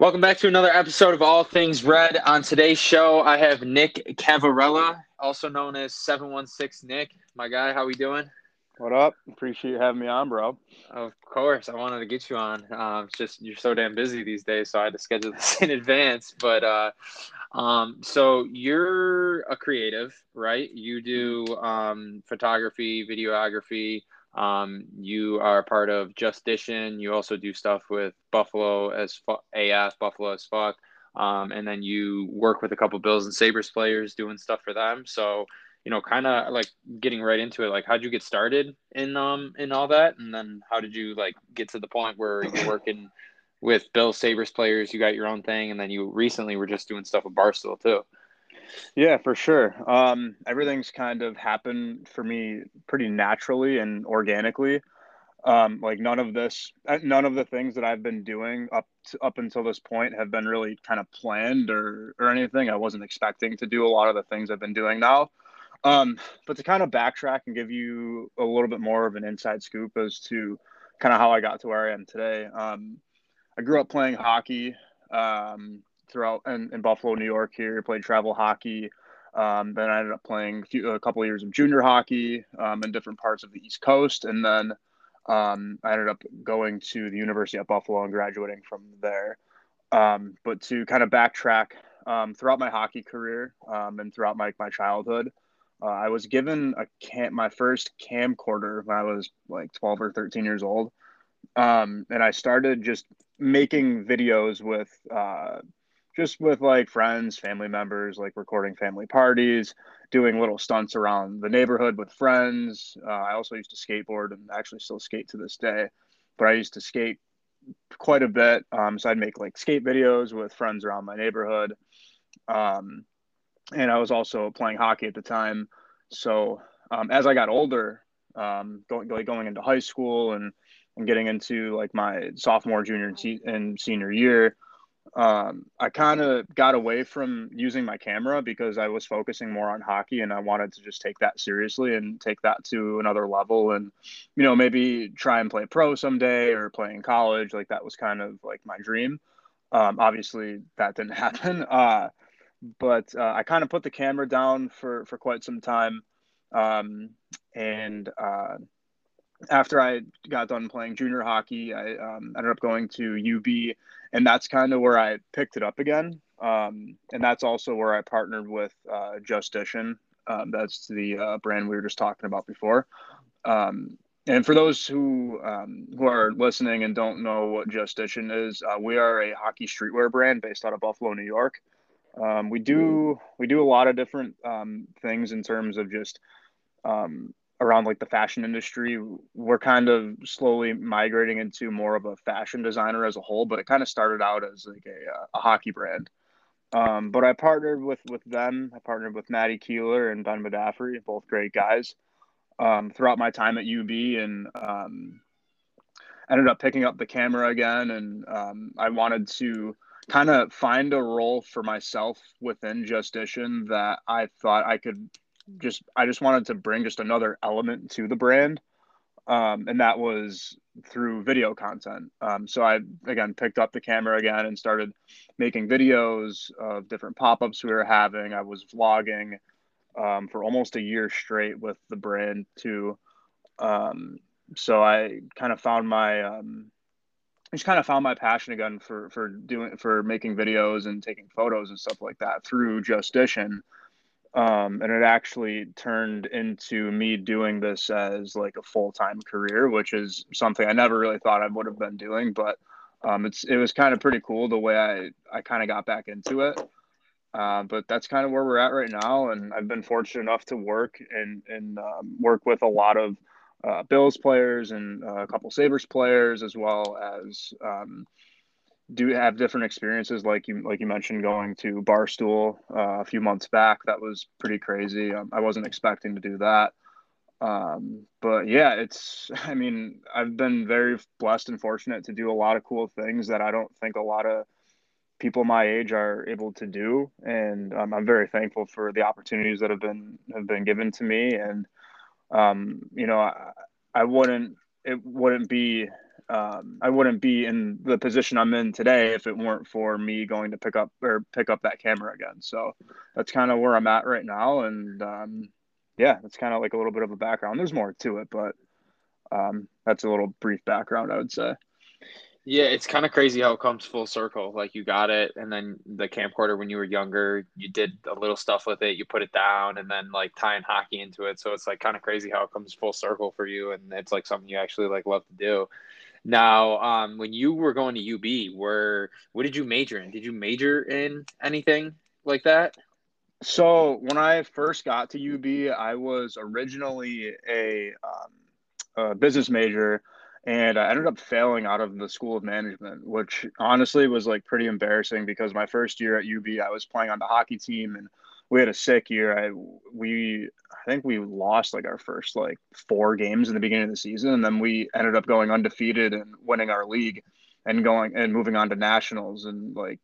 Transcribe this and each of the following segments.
Welcome back to another episode of All Things Red. On today's show, I have Nick Cavarella, also known as 716 Nick. My guy, how are we doing? What up? Appreciate you having me on, bro. Of course, I wanted to get you on. Um, it's just you're so damn busy these days, so I had to schedule this in advance. But uh, um, so you're a creative, right? You do um, photography, videography, um, you are part of Just Dishin. You also do stuff with Buffalo as fu- AF, Buffalo as fuck. Um, and then you work with a couple Bills and Sabres players doing stuff for them. So, you know, kind of like getting right into it. Like, how'd you get started in um in all that? And then how did you like get to the point where you're working with Bill Sabres players? You got your own thing, and then you recently were just doing stuff with Barstool too. Yeah, for sure. Um, everything's kind of happened for me pretty naturally and organically. Um, like none of this, uh, none of the things that I've been doing up to, up until this point have been really kind of planned or or anything. I wasn't expecting to do a lot of the things I've been doing now. Um, but to kind of backtrack and give you a little bit more of an inside scoop as to kind of how I got to where I am today. Um, I grew up playing hockey. Um, throughout in, in Buffalo, New York. Here, played travel hockey. Um, then I ended up playing a, few, a couple of years of junior hockey um, in different parts of the East Coast, and then um, I ended up going to the University of Buffalo and graduating from there. Um, but to kind of backtrack, um, throughout my hockey career um, and throughout my my childhood, uh, I was given a cam my first camcorder when I was like 12 or 13 years old, and I started just making videos with. Uh, just with like friends, family members, like recording family parties, doing little stunts around the neighborhood with friends. Uh, I also used to skateboard and actually still skate to this day, but I used to skate quite a bit. Um, so I'd make like skate videos with friends around my neighborhood. Um, and I was also playing hockey at the time. So um, as I got older, um, going going into high school and and getting into like my sophomore, junior, and senior year, um, I kind of got away from using my camera because I was focusing more on hockey and I wanted to just take that seriously and take that to another level and, you know, maybe try and play pro someday or play in college. Like that was kind of like my dream. Um, obviously, that didn't happen. Uh, but uh, I kind of put the camera down for, for quite some time. Um, and uh, after I got done playing junior hockey, I um, ended up going to UB, and that's kind of where I picked it up again. Um, and that's also where I partnered with uh, Just Dishin. Um, that's the uh, brand we were just talking about before. Um, and for those who um, who are listening and don't know what Just Dishin is, uh, we are a hockey streetwear brand based out of Buffalo, New York. Um, we do we do a lot of different things in terms of just um, around like the fashion industry we're kind of slowly migrating into more of a fashion designer as a whole but it kind of started out as like a, a hockey brand. Um, but i partnered with with them. I partnered with maddie keeler and ben Madaffrey, both great guys um, throughout my time at ub and um, ended up picking up the camera again. And um, i wanted to kind of find a role for myself within Just Dishin that i thought i could just I just wanted to bring just another element to the brand, um, and that was through video content. Um, so I again picked up the camera again and started making videos of different pop ups we were having. I was vlogging um, for almost a year straight with the brand too. Um, so I kind of found my um, I just kind of found my passion again for for doing for making videos and taking photos and stuff like that through Just Dishin um, and it actually turned into me doing this as like a full-time career which is something i never really thought i would have been doing but um, it's it was kind of pretty cool the way i i kind of got back into it. Uh, but that's kind of where we're at right now and i've been fortunate enough to work and and um, work with a lot of uh, bills players and uh, a couple sabres players as well as um, do have different experiences like you like you mentioned going to barstool uh, a few months back. That was pretty crazy. Um, i wasn't expecting to do that. Um, but yeah it's i mean i've been very blessed and fortunate to do a lot of cool things that i don't think a lot of people my age are able to do. And um, i'm very thankful for the opportunities that have been have been given to me. And um, you know I, I wouldn't it wouldn't be um, I wouldn't be in the position I'm in today if it weren't for me going to pick up or pick up that camera again. So that's kind of where I'm at right now, and um, yeah, that's kind of like a little bit of a background. There's more to it, but um, that's a little brief background, I would say. Yeah, it's kind of crazy how it comes full circle. Like you got it, and then the camcorder when you were younger, you did a little stuff with it, you put it down, and then like tying hockey into it. So it's like kind of crazy how it comes full circle for you, and it's like something you actually like love to do. Now, um, when you were going to UB, where what did you major in? Did you major in anything like that? So when I first got to UB, I was originally a, um, a business major and I ended up failing out of the school of management, which honestly was like pretty embarrassing because my first year at UB, I was playing on the hockey team and we had a sick year. I we I think we lost like our first like four games in the beginning of the season, and then we ended up going undefeated and winning our league and going and moving on to nationals and like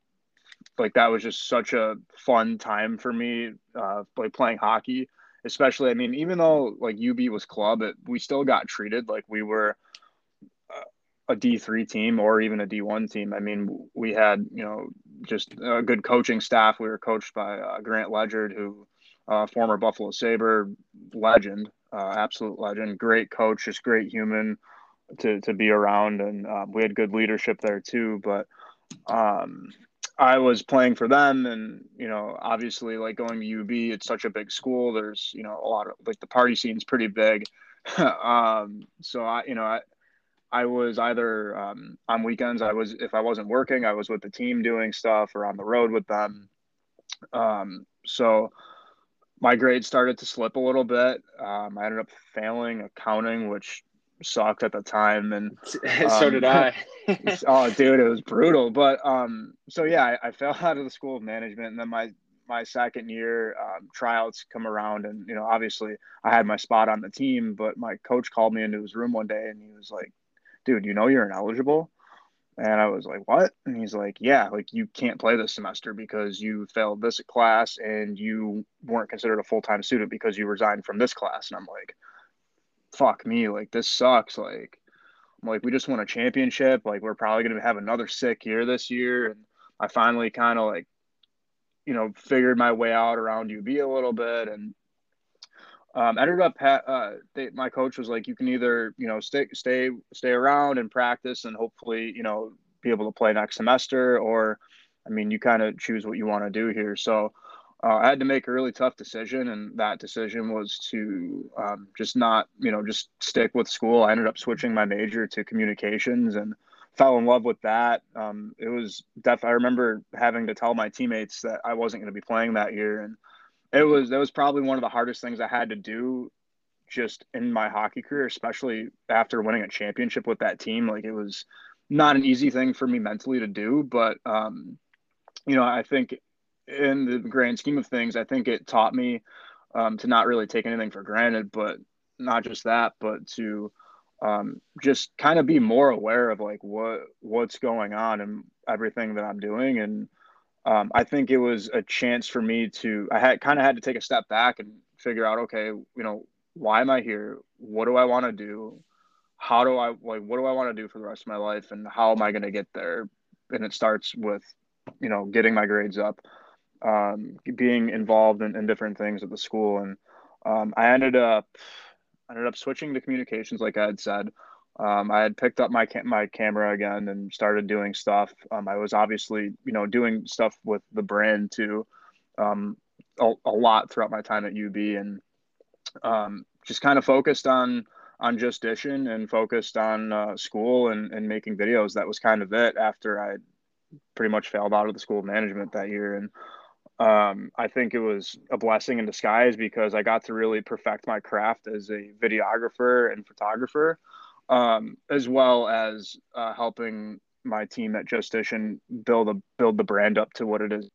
like that was just such a fun time for me uh like playing hockey especially i mean even though like ub was club it, we still got treated like we were a D3 team or even a D1 team. I mean, we had, you know, just a good coaching staff. We were coached by uh, Grant Ledyard, who, uh, former Buffalo Sabre legend, uh, absolute legend, great coach, just great human to, to be around. And uh, we had good leadership there too. But um, I was playing for them. And, you know, obviously, like going to UB, it's such a big school. There's, you know, a lot of like the party scene's pretty big. um, so I, you know, I, I was either um, on weekends. I was if I wasn't working, I was with the team doing stuff or on the road with them. Um, so my grades started to slip a little bit. Um, I ended up failing accounting, which sucked at the time, and so did I. oh, dude, it was brutal. But um, so yeah, I, I, fell out of the school of management, and then my my second year um, tryouts come around, and you know, obviously, I had my spot on the team. But my coach called me into his room one day, and he was like, dude, you know you're ineligible? And I was like, what? And he's like, yeah, like you can't play this semester because you failed this class and you weren't considered a full time student because you resigned from this class. And I'm like, fuck me, like this sucks. Like, I'm like, we just won a championship. Like, we're probably going to have another sick year this year. And I finally kind of like, you know, figured my way out around UB a little bit. And um, ended up uh, they, my coach was like you can either you know stay stay stay around and practice and hopefully you know be able to play next semester or i mean you kind of choose what you want to do here. So uh, i had to make a really tough decision and that decision was to um, just not you know just stick with school. I ended up switching my major to communications and fell in love with that. Um, it was def i remember having to tell my teammates that i wasn't going to be playing that year and it was that was probably one of the hardest things I had to do just in my hockey career, especially after winning a championship with that team. Like it was not an easy thing for me mentally to do, but um, you know, I think in the grand scheme of things, I think it taught me um, to not really take anything for granted, but not just that, but to um, just kind of be more aware of like what what's going on and everything that I'm doing and um, I think it was a chance for me to I had kind of had to take a step back and figure out okay you know why am I here? What do I want to do? How do I like what do I want to do for the rest of my life and how am I going to get there? And it starts with you know getting my grades up um, being involved in, in, different things at the school. And um, I ended up ended up switching to communications like I had said um, I had picked up my my camera again and started doing stuff. Um, I was obviously, you know, doing stuff with the brand too, um, a, a, lot throughout my time at UB, and um, just kind of focused on on Just Dishin and focused on uh, school and, and making videos. That was kind of it after I pretty much failed out of the school of management that year, and um, I think it was a blessing in disguise because I got to really perfect my craft as a videographer and photographer um, as well as uh, helping my team at Just Dishin build a build the brand up to what it is.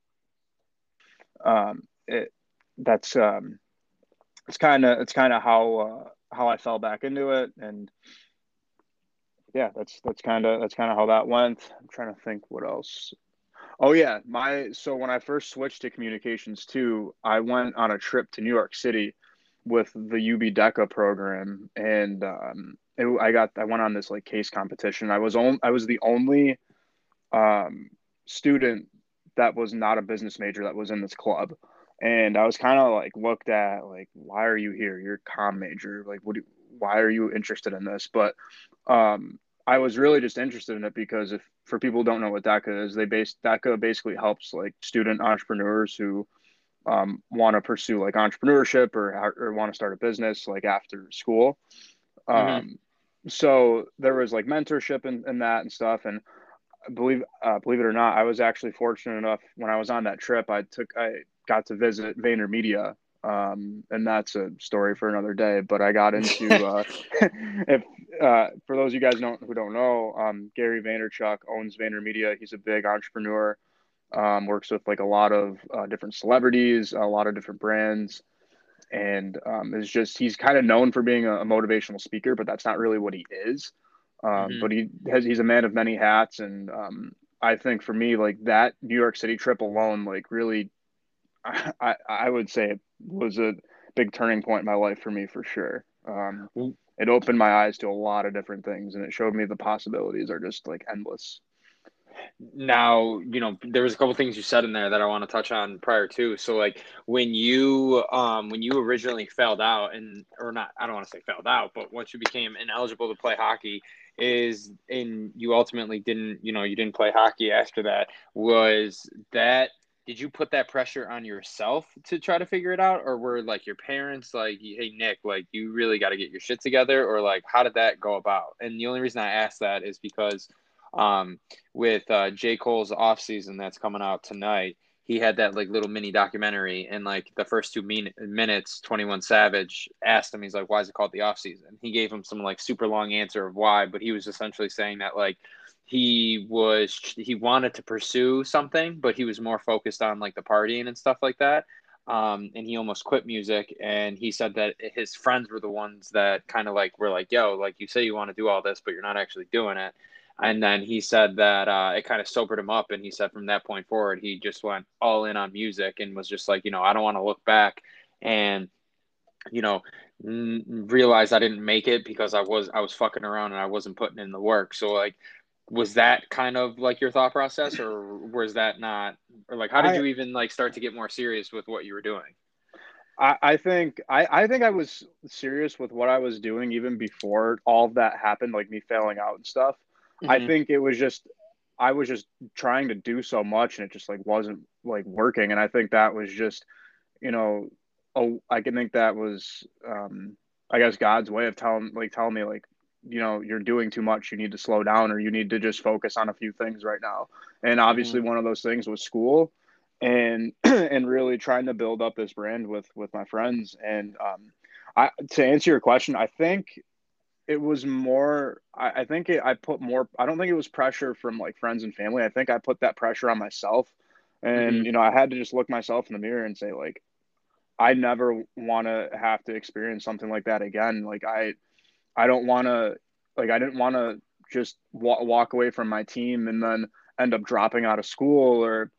Um, it that's um, it's kind of it's kind of how uh, how I fell back into it, and yeah, that's that's kind of that's kind of how that went. I'm trying to think what else. Oh yeah, my so when I first switched to communications too, I went on a trip to New York City with the UB DECA program, and um, it, I got I went on this like case competition. I was on I was the only um, student that was not a business major that was in this club, and I was kind of like looked at like why are you here? You're a com major. Like what? Do, why are you interested in this? But um, I was really just interested in it because if for people who don't know what DECA is, they base DECA basically helps like student entrepreneurs who um, want to pursue like entrepreneurship or or want to start a business like after school. Mm-hmm. So there was like mentorship and, and that and stuff. And believe uh, believe it or not, I was actually fortunate enough when I was on that trip. I took I got to visit VaynerMedia um, and that's a story for another day. But I got into uh, if uh, for those of you guys don't, who don't know, um, Gary Vaynerchuk owns VaynerMedia. He's a big entrepreneur. Um, works with like a lot of uh, different celebrities, a lot of different brands, and um, is just he's kind of known for being a, a, motivational speaker, but that's not really what he is. Um, mm-hmm. But he has he's a man of many hats, and um, I think for me, like that New York City trip alone, like really I, I would say it was a big turning point in my life for me for sure. Um, it opened my eyes to a lot of different things and it showed me the possibilities are just like endless. Now, you know, there was a couple things you said in there that I want to touch on prior to. So like when you um when you originally failed out and or not I don't want to say failed out, but once you became ineligible to play hockey is and you ultimately didn't, you know, you didn't play hockey after that was that did you put that pressure on yourself to try to figure it out or were like your parents like hey nick like you really got to get your shit together or like how did that go about and the only reason i ask that is because um, with uh, j. Cole's off season that's coming out tonight. He had that like little mini documentary and like the first two min- minutes 21 savage asked him he's like why is it called the off season he gave him some like super long answer of why but he was essentially saying that like he was he wanted to pursue something but he was more focused on like the partying and stuff like that. Um, and he almost quit music and he said that his friends were the ones that kind of like were like yo like you say you want to do all this but you're not actually doing it and then he said that uh, it kind of sobered him up and he said from that point forward he just went all in on music and was just like you know i don't want to look back and you know n- realize i didn't make it because i was i was fucking around and i wasn't putting in the work so like was that kind of like your thought process or was that not or like how did I, you even like start to get more serious with what you were doing I, I think I, I think I was serious with what I was doing even before all of that happened, like me failing out and stuff. Mm-hmm. I think it was just I was just trying to do so much and it just like wasn't like working. And I think that was just, you know, oh I can think that was um I guess God's way of telling like telling me like you know you're doing too much you need to slow down or you need to just focus on a few things right now and obviously mm-hmm. one of those things was school and and really trying to build up this brand with with my friends and um i to answer your question i think it was more i, I think it, i put more i don't think it was pressure from like friends and family. I think i put that pressure on myself. And mm-hmm. you know i had to just look myself in the mirror and say like i never want to have to experience something like that again. Like i I don't want to like I didn't want to just wa- walk away from my team and then end up dropping out of school or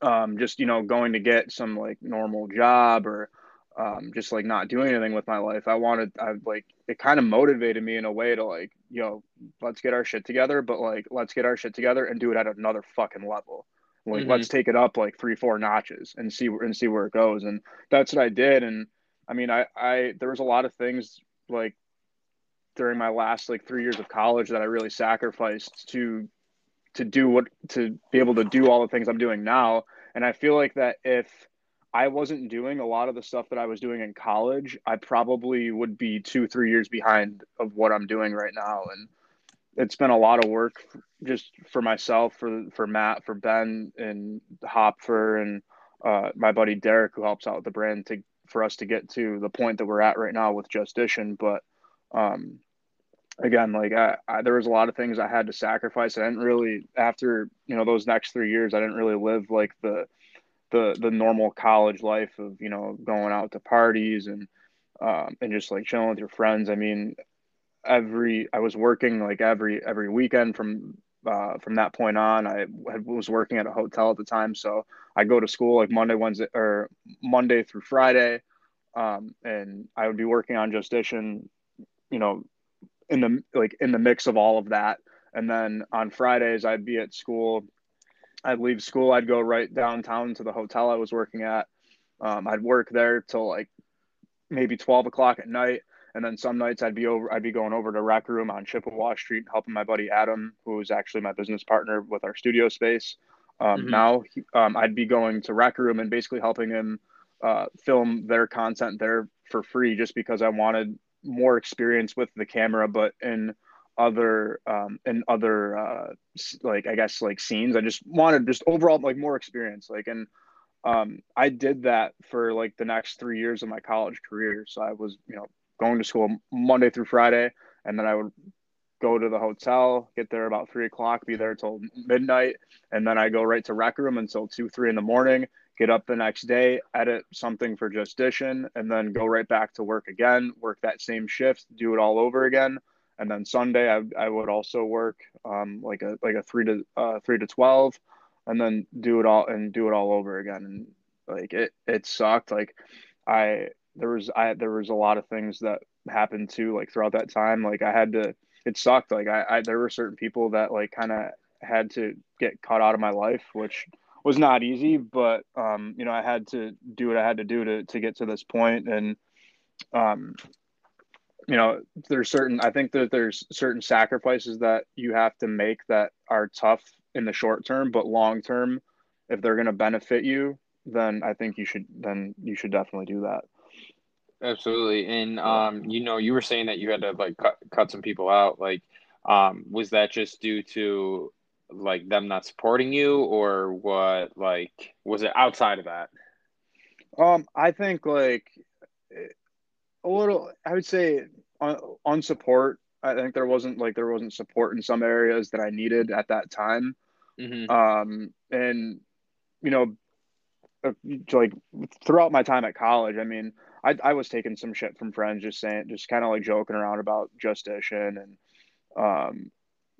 um, just you know going to get some like normal job or um, just like not doing anything with my life. I wanted I like it kind of motivated me in a way to like you know let's get our shit together, but like let's get our shit together and do it at another fucking level. Like mm-hmm. let's take it up like three four notches and see and see where it goes. And that's what I did. And I mean I I there was a lot of things like during my last like three years of college that I really sacrificed to to do what to be able to do all the things I'm doing now. And I feel like that if I wasn't doing a lot of the stuff that I was doing in college, I probably would be two, three years behind of what I'm doing right now. And it's been a lot of work just for myself, for for Matt, for Ben, and Hopfer, and uh, my buddy Derek, who helps out with the brand to for us to get to the point that we're at right now with Just Dishin. But um, again, like I, I, there was a lot of things I had to sacrifice. I didn't really after you know those next three years, I didn't really live like the the the normal college life of you know going out to parties and um, and just like chilling with your friends. I mean, every I was working like every every weekend from uh, from that point on. I was working at a hotel at the time, so I go to school like Monday, Wednesday, or Monday through Friday, um, and I would be working on Just Dishin, you know, in the like in the mix of all of that. And then on Fridays, I'd be at school. I'd leave school. I'd go right downtown to the hotel I was working at. Um, I'd work there till like maybe 12 o'clock at night. And then some nights I'd be over, I'd be going over to Rec Room on Chippewa Street, helping my buddy Adam, who was actually my business partner with our studio space. Um, mm-hmm. Now um, I'd be going to Rec Room and basically helping him uh, film their content there for free, just because I wanted more experience with the camera, but in other um, in other uh, like I guess like scenes. I just wanted just overall like more experience. Like and um, I did that for like the next three years of my college career. So I was you know going to school Monday through Friday, and then I would go to the hotel, get there about three o'clock, be there till midnight, and then I go right to rec room until two, three in the morning. Get up the next day, edit something for Just Dishin, and then go right back to work again. Work that same shift, do it all over again, and then Sunday I, I would also work um, like a like a three to uh, three to twelve, and then do it all and do it all over again. And like it it sucked. Like I there was I there was a lot of things that happened too like throughout that time. Like I had to it sucked. Like I, I there were certain people that like kind of had to get cut out of my life, which was not easy, but um, you know, I had to do what I had to do to to get to this point and um you know, there's certain I think that there's certain sacrifices that you have to make that are tough in the short term, but long term if they're going to benefit you, then I think you should then you should definitely do that. Absolutely. And um, you know, you were saying that you had to like cut cut some people out. Like, um, was that just due to like them not supporting you, or what? Like, was it outside of that? Um, I think like a little. I would say on, on support. I think there wasn't like there wasn't support in some areas that I needed at that time. Mm-hmm. Um, and you know, uh, like throughout my time at college, I mean, I, I was taking some shit from friends, just saying, just kind of like joking around about Just Dishin and, um,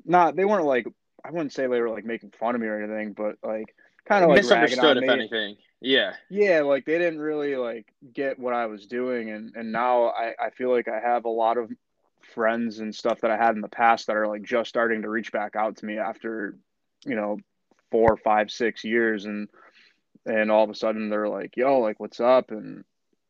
not, they weren't like, I wouldn't say they were like making fun of me or anything, but like kind of like misunderstood if anything. Yeah. Yeah. Like they didn't really like get what I was doing. And, and now I, I feel like I have a lot of friends and stuff that I had in the past that are like just starting to reach back out to me after, you know, four, five, six years. And, and all of a sudden they're like, yo, like, what's up? And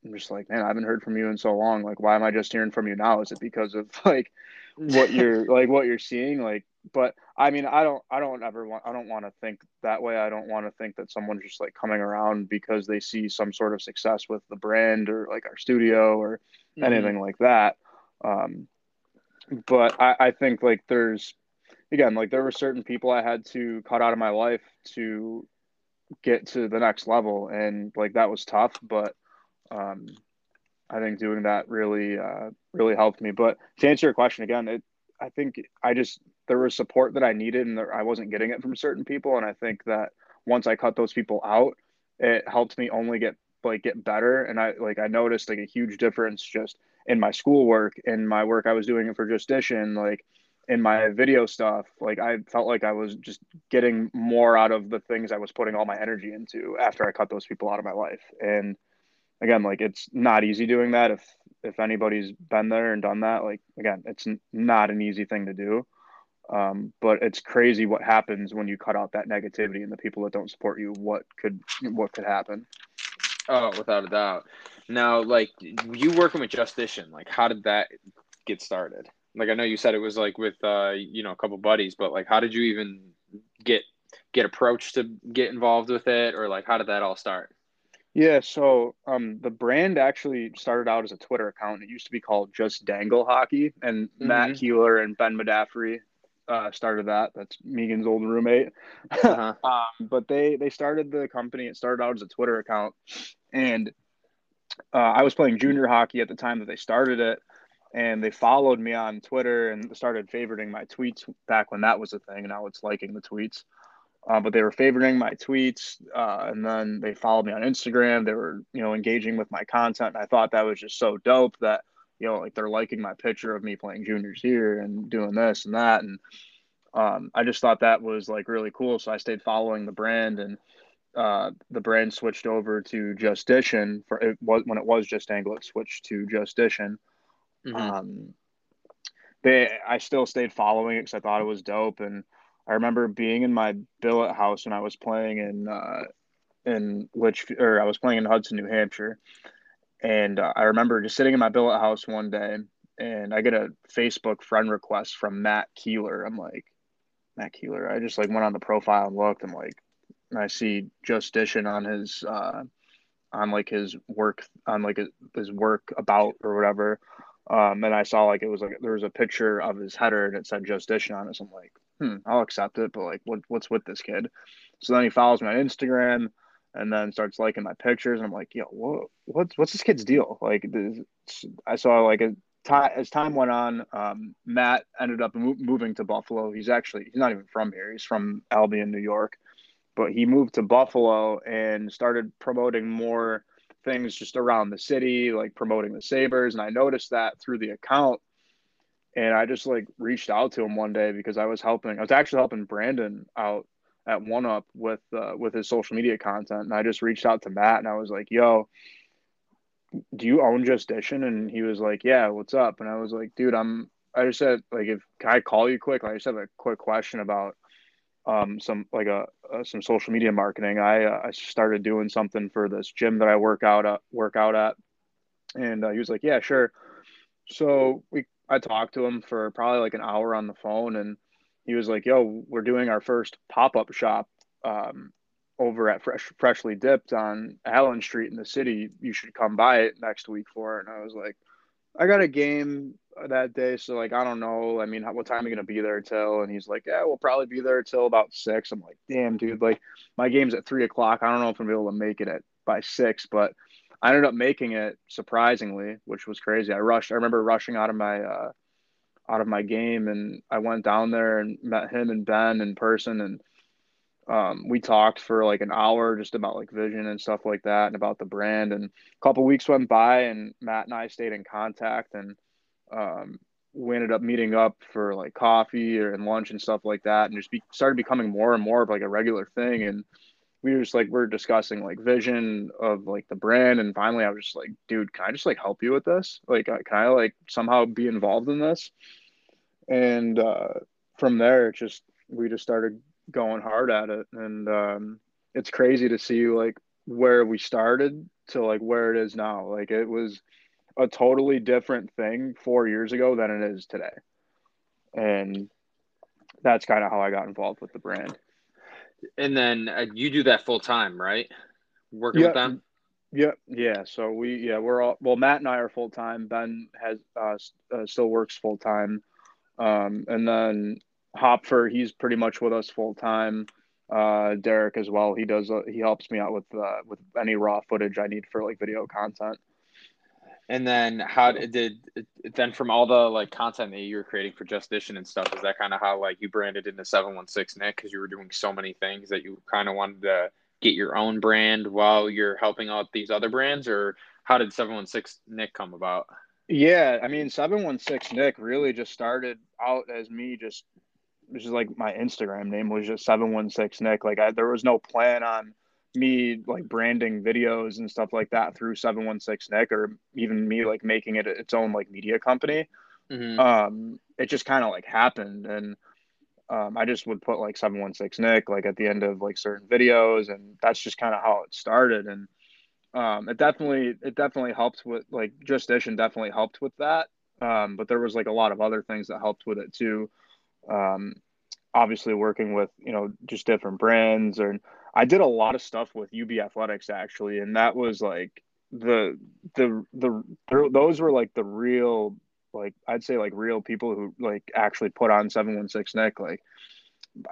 I'm just like, man, I haven't heard from you in so long. Like, why am I just hearing from you now? Is it because of like what you're like what you're seeing? Like, but I mean, I don't, I don't ever want, I don't want to think that way. I don't want to think that someone's just like coming around because they see some sort of success with the brand or like our studio or mm-hmm. anything like that. Um, but I, I think like there's, again, like there were certain people I had to cut out of my life to get to the next level, and like that was tough, but um, I think doing that really uh, really helped me. But to answer your question again, it I think I just there was support that I needed and there, I wasn't getting it from certain people, and I think that once I cut those people out, it helped me only get like get better. And I like I noticed like a huge difference just in my schoolwork, in my work I was doing for Just Dishin, like in my video stuff. Like I felt like I was just getting more out of the things I was putting all my energy into after I cut those people out of my life, and again, like it's not easy doing that. If if anybody's been there and done that, like again, it's not an easy thing to do. Um, but it's crazy what happens when you cut out that negativity and the people that don't support you. What could what could happen? Oh, without a doubt. Now, like you working with Justition, like how did that get started? Like I know you said it was like with uh, you know a couple buddies, but like how did you even get get approached to get involved with it, or like how did that all start? Yeah, so um, the brand actually started out as a Twitter account. It used to be called Just Dangle Hockey, and mm-hmm. Matt Keeler and Ben Madaffery uh, started that. That's Megan's old roommate. Uh-huh. um, but they they started the company. It started out as a Twitter account, and uh, I was playing junior hockey at the time that they started it, and they followed me on Twitter and started favoriting my tweets back when that was a thing. Now it's liking the tweets. Uh, but they were favoriting my tweets, uh, and then they followed me on Instagram. They were, you know, engaging with my content. And I thought that was just so dope that, you know, like they're liking my picture of me playing juniors here and doing this and that. And um, I just thought that was like really cool. So I stayed following the brand, and uh, the brand switched over to Just Dishin for it was when it was just Angle, it switched to Just Dishin. Mm-hmm. Um, they I still stayed following it because I thought it was dope. And I remember being in my billet house when I was playing in uh, in which or I was playing in Hudson, New Hampshire, and uh, I remember just sitting in my billet house one day, and I get a Facebook friend request from Matt Keeler. I'm like, Matt Keeler. I just like went on the profile and looked. I'm like, and I see just dishing on his uh, on like his work on like his work about or whatever. Um, and I saw like it was like there was a picture of his header and it said just dishing on it. So I'm like, hmm, I'll accept it, but like, what what's with this kid? So then he follows me on Instagram and then starts liking my pictures, and I'm like, yo, what what's what's this kid's deal? Like, this, I saw like a as time went on, um, Matt ended up mo- moving to Buffalo. He's actually he's not even from here. He's from Albion, New York, but he moved to Buffalo and started promoting more things just around the city, like promoting the Sabres. And I noticed that through the account. And I just like reached out to him one day because I was helping. I was actually helping Brandon out at One Up with uh, with his social media content, and I just reached out to Matt and I was like, "Yo, do you own Just Dishing?" And he was like, "Yeah, what's up?" And I was like, "Dude, I'm." I just said like, if can I call you quick? I just have a quick question about um, some like a, uh, some social media marketing. I uh, I started doing something for this gym that I work out at, work out at, and uh, he was like, "Yeah, sure." So we I talked to him for probably like an hour on the phone, and he was like, "Yo, we're doing our first pop up shop um, over at Fresh Freshly Dipped on Allen Street in the city. You should come by it next week for it." And I was like, "I got a game that day. So like, I don't know. I mean, what time are you gonna be there till? And he's like, yeah, we'll probably be there till about six. I'm like, damn, dude. Like, my game's at three o'clock. I don't know if I'm gonna be able to make it at by six, but I ended up making it surprisingly, which was crazy. I rushed. I remember rushing out of my uh, out of my game, and I went down there and met him and Ben in person, and um, we talked for like an hour just about like vision and stuff like that, and about the brand. And a couple weeks went by, and Matt and I stayed in contact, and um, we ended up meeting up for like coffee or and lunch and stuff like that, and just be, started becoming more and more of like a regular thing. And we were just like we are discussing like vision of like the brand, and finally I was just like, dude, can I just like help you with this? Like, uh, can I like somehow be involved in this? And uh, from there, it just we just started going hard at it, and um, it's crazy to see like where we started to like where it is now. Like it was a totally different thing four years ago than it is today. And that's kind of how I got involved with the brand. And then uh, you do that full time, right? Working with them? Yep. yeah. So we, yeah, we're all well. Matt and I are full time. Ben has uh, uh, still works full time, um, and then Hopfer, he's pretty much with us full time. Uh, Derek as well. He does. Uh, he helps me out with uh, with any raw footage I need for like video content. And then how did then from all the like content that you were creating for Just Dishing and stuff, is that kind of how like you branded into 716 Nick because you were doing so many things that you kind of wanted to get your own brand while you're helping out these other brands, or how did 716 Nick come about? Yeah, I mean 716 Nick really just started out as me just which is like my Instagram name was just 716 Nick. Like I, there was no plan on me like branding videos and stuff like that through 716 Nick or even me like making it its own like media company. Mm-hmm. Um, it just kind of like happened and um, I just would put like 716 Nick like at the end of like certain videos and that's just kind of how it started and um, it definitely it definitely helped with like just and definitely helped with that um, but there was like a lot of other things that helped with it too um, obviously working with you know just different brands or I did a lot of stuff with UB Athletics actually, and that was like the the the those were like the real like I'd say like real people who like actually put on 716 Nick like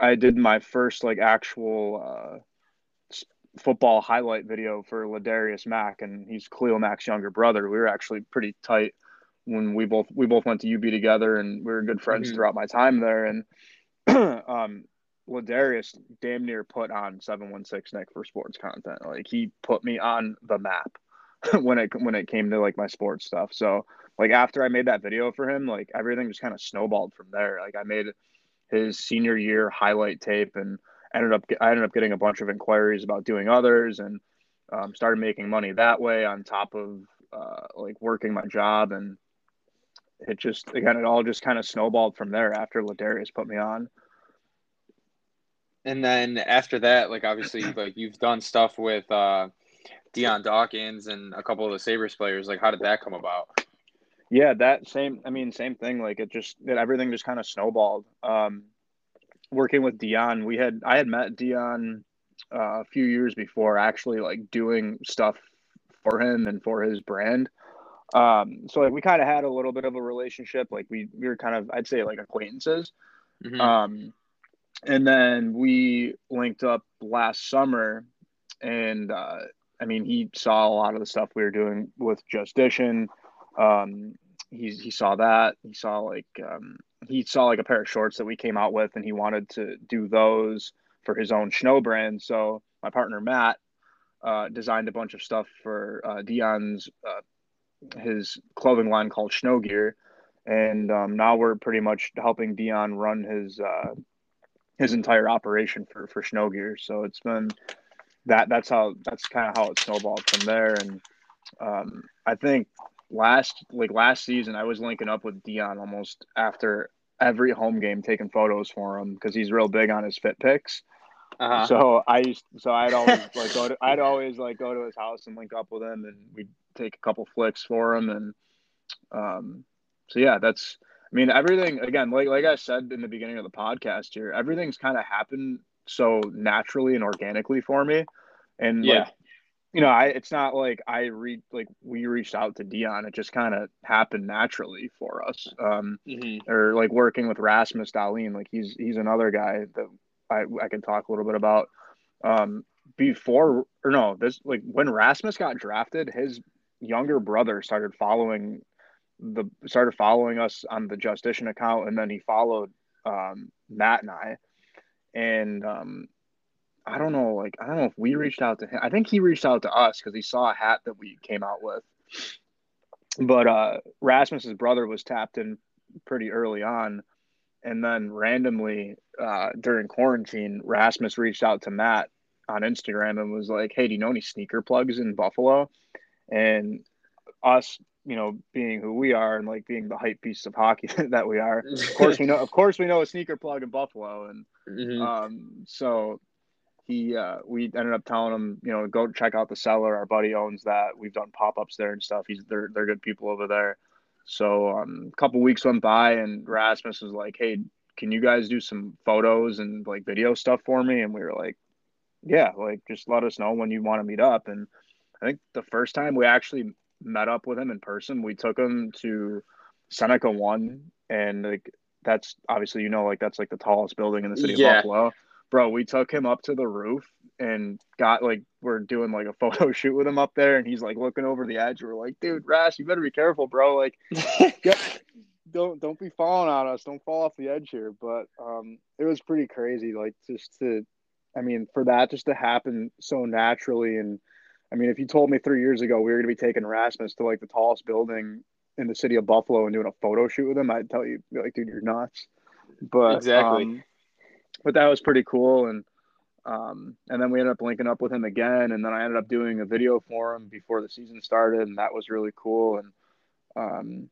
I did my first like actual uh football highlight video for LeDarius Mack and he's Khalil Mack's younger brother. We were actually pretty tight when we both we both went to UB together and we were good friends mm-hmm. throughout my time there and um LeDarius damn near put on 716 Nick for sports content. Like he put me on the map when it when it came to like my sports stuff. So like after I made that video for him, like everything just kind of snowballed from there. Like I made his senior year highlight tape and ended up I ended up getting a bunch of inquiries about doing others and um, started making money that way on top of uh, like working my job and it just again it all just kind of snowballed from there after LeDarius put me on. And then after that, like obviously, like you've done stuff with uh, Dion Dawkins and a couple of the Sabres players. Like, how did that come about? Yeah, that same. I mean, same thing. Like it just that everything just kind of snowballed. Um, working with Dion, we had I had met Dion uh, a few years before, actually, like doing stuff for him and for his brand. Um, so like we kind of had a little bit of a relationship. Like we we were kind of I'd say like acquaintances. Mm-hmm. Um, and then we linked up last summer, and uh, I mean he saw a lot of the stuff we were doing with Just Dishin. Um, he he saw that. He saw like um, he saw like a pair of shorts that we came out with, and he wanted to do those for his own Snow brand. So my partner Matt uh, designed a bunch of stuff for uh, Dion's uh, his clothing line called Snow Gear, and um, now we're pretty much helping Dion run his uh, his entire operation for for Snow Gear. So it's been that that's how that's kind of how it snowballed from there. And um, I think last like last season I was linking up with Dion almost after every home game taking photos for him because he's real big on his fit pics. Uh-huh. So I used so I'd always like go to I'd always like go to his house and link up with him and we'd take a couple flicks for him and um so yeah that's I mean everything again like like I said in the beginning of the podcast here everything's kind of happened so naturally and organically for me and yeah like, you know, I it's not like I read like we reached out to Dion. It just kind of happened naturally for us. Um, mm-hmm. or like working with Rasmus Dahlin, like he's he's another guy that I I can talk a little bit about. Um, before or no, this like when Rasmus got drafted, his younger brother started following the started following us on the Just Dishin account, and then he followed um, Matt and I, and um, I don't know, like I don't know if we reached out to him. I think he reached out to us because he saw a hat that we came out with. But uh, Rasmus's brother was tapped in pretty early on, and then randomly uh, during quarantine, Rasmus reached out to Matt on Instagram and was like, "Hey, do you know any sneaker plugs in Buffalo?" And us, you know, being who we are and like being the hype piece of hockey that we are, of course we know. Of course we know a sneaker plug in Buffalo, and mm-hmm. um, so he uh, we ended up telling him, you know, go check out the cellar. Our buddy owns that. We've done pop ups there and stuff. He's they're they're good people over there. So um, a couple weeks went by, and Rasmus was like, "Hey, can you guys do some photos and like video stuff for me?" And we were like, "Yeah, like just let us know when you want to meet up." And I think the first time we actually met up with him in person, we took him to Seneca One, and like that's obviously you know like that's like the tallest building in the city yeah. of Buffalo bro, we took him up to the roof and got like we're doing like a photo shoot with him up there, and he's like looking over the edge. We're like, dude, Rash, you better be careful, bro. Like, don't don't be falling on us. Don't fall off the edge here. But um, it was pretty crazy, like just to, I mean, for that just to happen so naturally. And I mean, if you told me three years ago we were gonna be taking Rasmus to like the tallest building in the city of Buffalo and doing a photo shoot with him, I'd tell you, like, dude, you're nuts. But exactly. Um, but that was pretty cool. And um, and then we ended up linking up with him again, and then I ended up doing a video for him before the season started, and that was really cool. And um,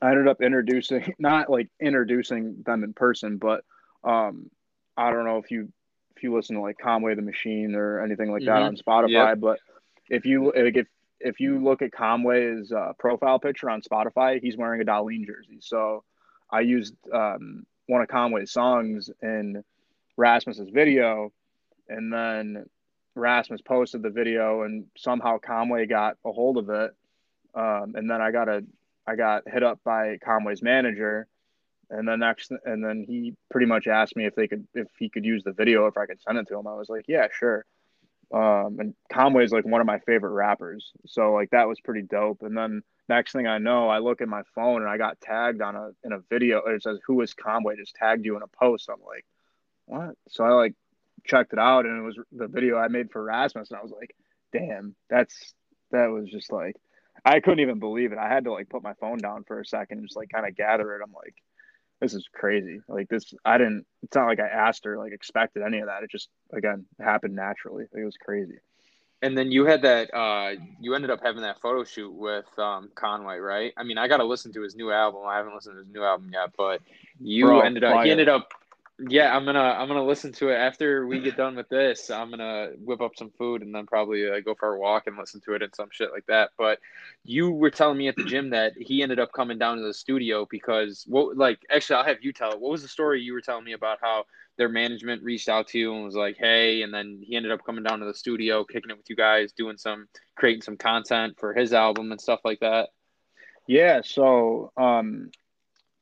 I ended up introducing, not like introducing them in person, but um, I don't know if you if you listen to like Conway the Machine or anything like that mm-hmm. on Spotify, yep. but if you like if if you look at Conway's uh, profile picture on Spotify, he's wearing a Dahlin jersey. So I used um, one of Conway's songs in Rasmus's video, and then Rasmus posted the video, and somehow Conway got a hold of it, um, and then I got a I got hit up by Conway's manager, and then next, and then he pretty much asked me if they could if he could use the video if I could send it to him. I was like, yeah, sure. Um, and Conway's like one of my favorite rappers, so like that was pretty dope. And then next thing I know, I look at my phone and I got tagged on a in a video. It says, "Who is Conway?" Just tagged you in a post. I'm like, what? So I like checked it out, and it was the video I made for Rasmus, and I was like, damn, that's that was just like, I couldn't even believe it. I had to like put my phone down for a second, and just like kind of gather it. I'm like, this is crazy. Like this, I didn't. It's not like I asked or like expected any of that. It just again happened naturally. It was crazy. And then you had that. Uh, you ended up having that photo shoot with um, Conway, right? I mean, I got to listen to his new album. I haven't listened to his new album yet, but you Bro, ended up. He ended up yeah, I'm gonna I'm gonna listen to it after we get done with this. I'm gonna whip up some food and then probably uh, go for a walk and listen to it and some shit like that. But you were telling me at the gym that he ended up coming down to the studio because what like actually I'll have you tell it. What was the story you were telling me about how their management reached out to you and was like, "Hey," and then he ended up coming down to the studio, kicking it with you guys, doing some creating some content for his album and stuff like that. Yeah, so um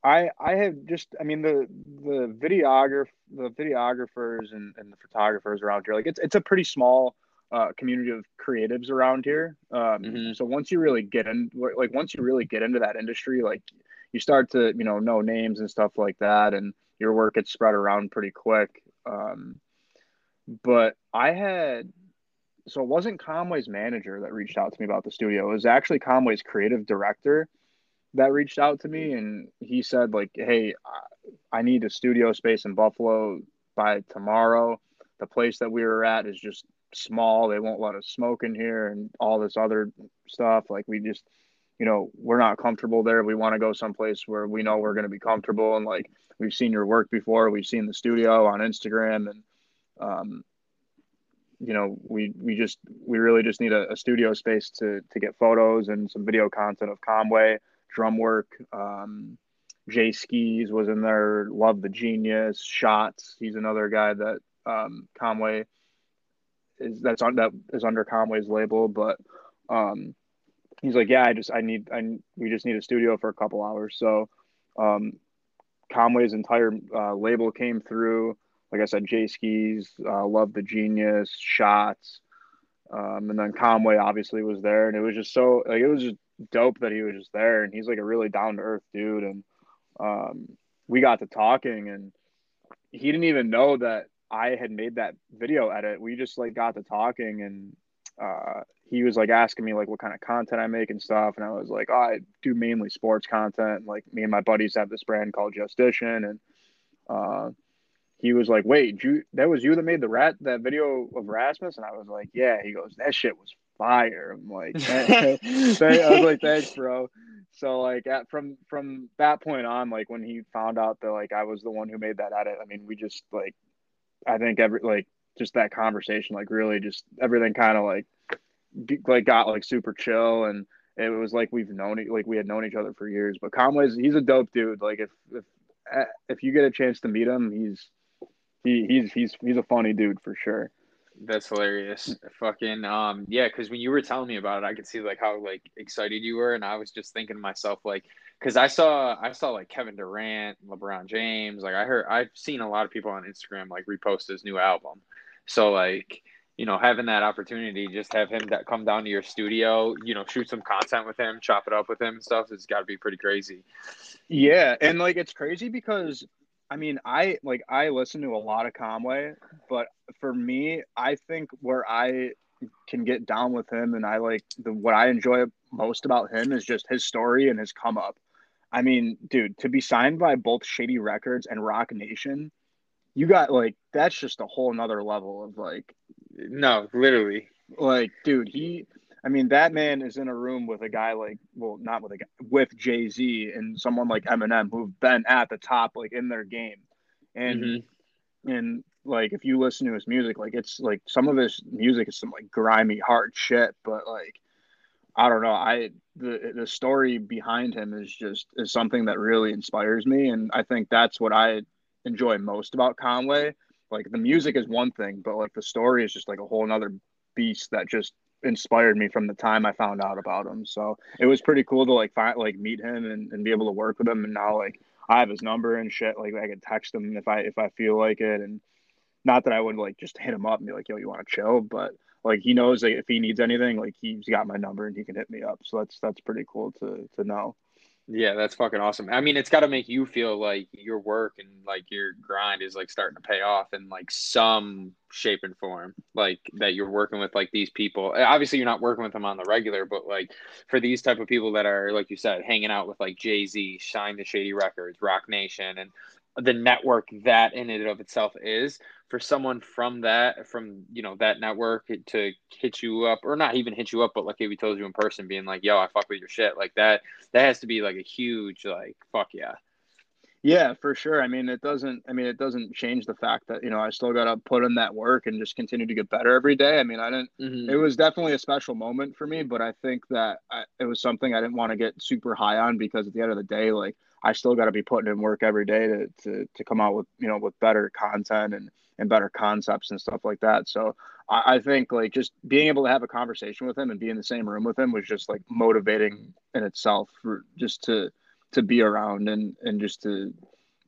I I have just I mean the the videographer the videographers and, and the photographers around here like it's it's a pretty small uh, community of creatives around here. Um, mm-hmm. So once you really get in like once you really get into that industry, like you start to you know know names and stuff like that, and your work gets spread around pretty quick. Um, but I had so it wasn't Conway's manager that reached out to me about the studio. It was actually Conway's creative director that reached out to me and he said like hey i need a studio space in buffalo by tomorrow. The place that we were at is just small. They won't let us smoke in here and all this other stuff. Like we just you know we're not comfortable there. We want to go someplace where we know we're going to be comfortable. And like we've seen your work before. We've seen the studio on instagram. And um, you know we we just we really just need a, a, studio space to to get photos and some video content of conway Drumwork. Um, Jae Skeese was in there. Love the Genius. Shots. He's another guy that um, Conway is that's on that is under Conway's label, but um, he's like, yeah, I just I need I we just need a studio for a couple hours. So um, Conway's entire uh, label came through. Like I said, Jae Skeese, uh, Love the Genius, Shots, um, and then Conway obviously was there, and it was just so like it was just dope that he was just there and he's like a really down to earth dude and um, we got to talking and he didn't even know that I had made that video edit. We just like got to talking and uh, he was like asking me like what kind of content I make and stuff and I was like, oh, I do mainly sports content. Like me and my buddies have this brand called Just Dishin and uh, he was like, "Wait, you that was you that made the rat that video of Rasmus?" And I was like, "Yeah." He goes, "That shit was fire. I'm like, I was like, thanks, bro. So like at from from that point on, like when he found out that like I was the one who made that edit, I mean, we just like, I think every like just that conversation, like really just everything kind of like like got like super chill and it was like we've known it like we had known each other for years. But Conway's he's a dope dude. Like if if eh, if you get a chance to meet him, he's he he's he's he's a funny dude for sure. That's hilarious. Fucking um yeah, because when you were telling me about it, I could see like how like excited you were, and I was just thinking to myself like, because I saw I saw like Kevin Durant, LeBron James, like I heard I've seen a lot of people on Instagram like repost his new album, so like you know having that opportunity, just have him that come down to your studio, you know, shoot some content with him, chop it up with him and stuff. It's got to be pretty crazy. Yeah, and like it's crazy because I mean, I like I listen to a lot of Conway, but for me, I think where I can get down with him and I like the what I enjoy most about him is just his story and his come up. I mean, dude, to be signed by both Shady Records and Roc Nation, you got like that's just a whole nother level of like no, literally. Like, dude, he I mean, that man is in a room with a guy like, well, not with a guy, with Jay Z and someone like Eminem who've been at the top, like in their game. And, mm-hmm. and like, if you listen to his music, like, it's like some of his music is some like grimy, hard shit, but like, I don't know. I, the, the story behind him is just, is something that really inspires me. And I think that's what I enjoy most about Conway. Like, the music is one thing, but like, the story is just like a whole nother beast that just inspired me from the time I found out about him. So it was pretty cool to like find like meet him and, and be able to work with him. And now like I have his number and shit. Like I can text him if I if I feel like it. And not that I would like just hit him up and be like, yo, you want to chill, but like he knows like if he needs anything, like he's got my number and he can hit me up. So that's that's pretty cool to to know. Yeah, that's fucking awesome. I mean, it's got to make you feel like your work and like your grind is like starting to pay off in like some shape and form. Like that you're working with like these people. Obviously, you're not working with them on the regular, but like for these type of people that are like you said, hanging out with like Jay Z, Shine the Shady Records, Roc Nation, and the network that in and of itself is for someone from that from you know that network to hit you up or not even hit you up but like if he told you in person being like yo i fuck with your shit like that that has to be like a huge like fuck yeah yeah, for sure. I mean, it doesn't. I mean, it doesn't change the fact that you know I still got to put in that work and just continue to get better every day. I mean, I didn't. Mm-hmm. It was definitely a special moment for me, but I think that I, it was something I didn't want to get super high on because at the end of the day, like I still got to be putting in work every day to, to to come out with you know with better content and and better concepts and stuff like that. So I, I think like just being able to have a conversation with him and be in the same room with him was just like motivating in itself for just to to be around and and just to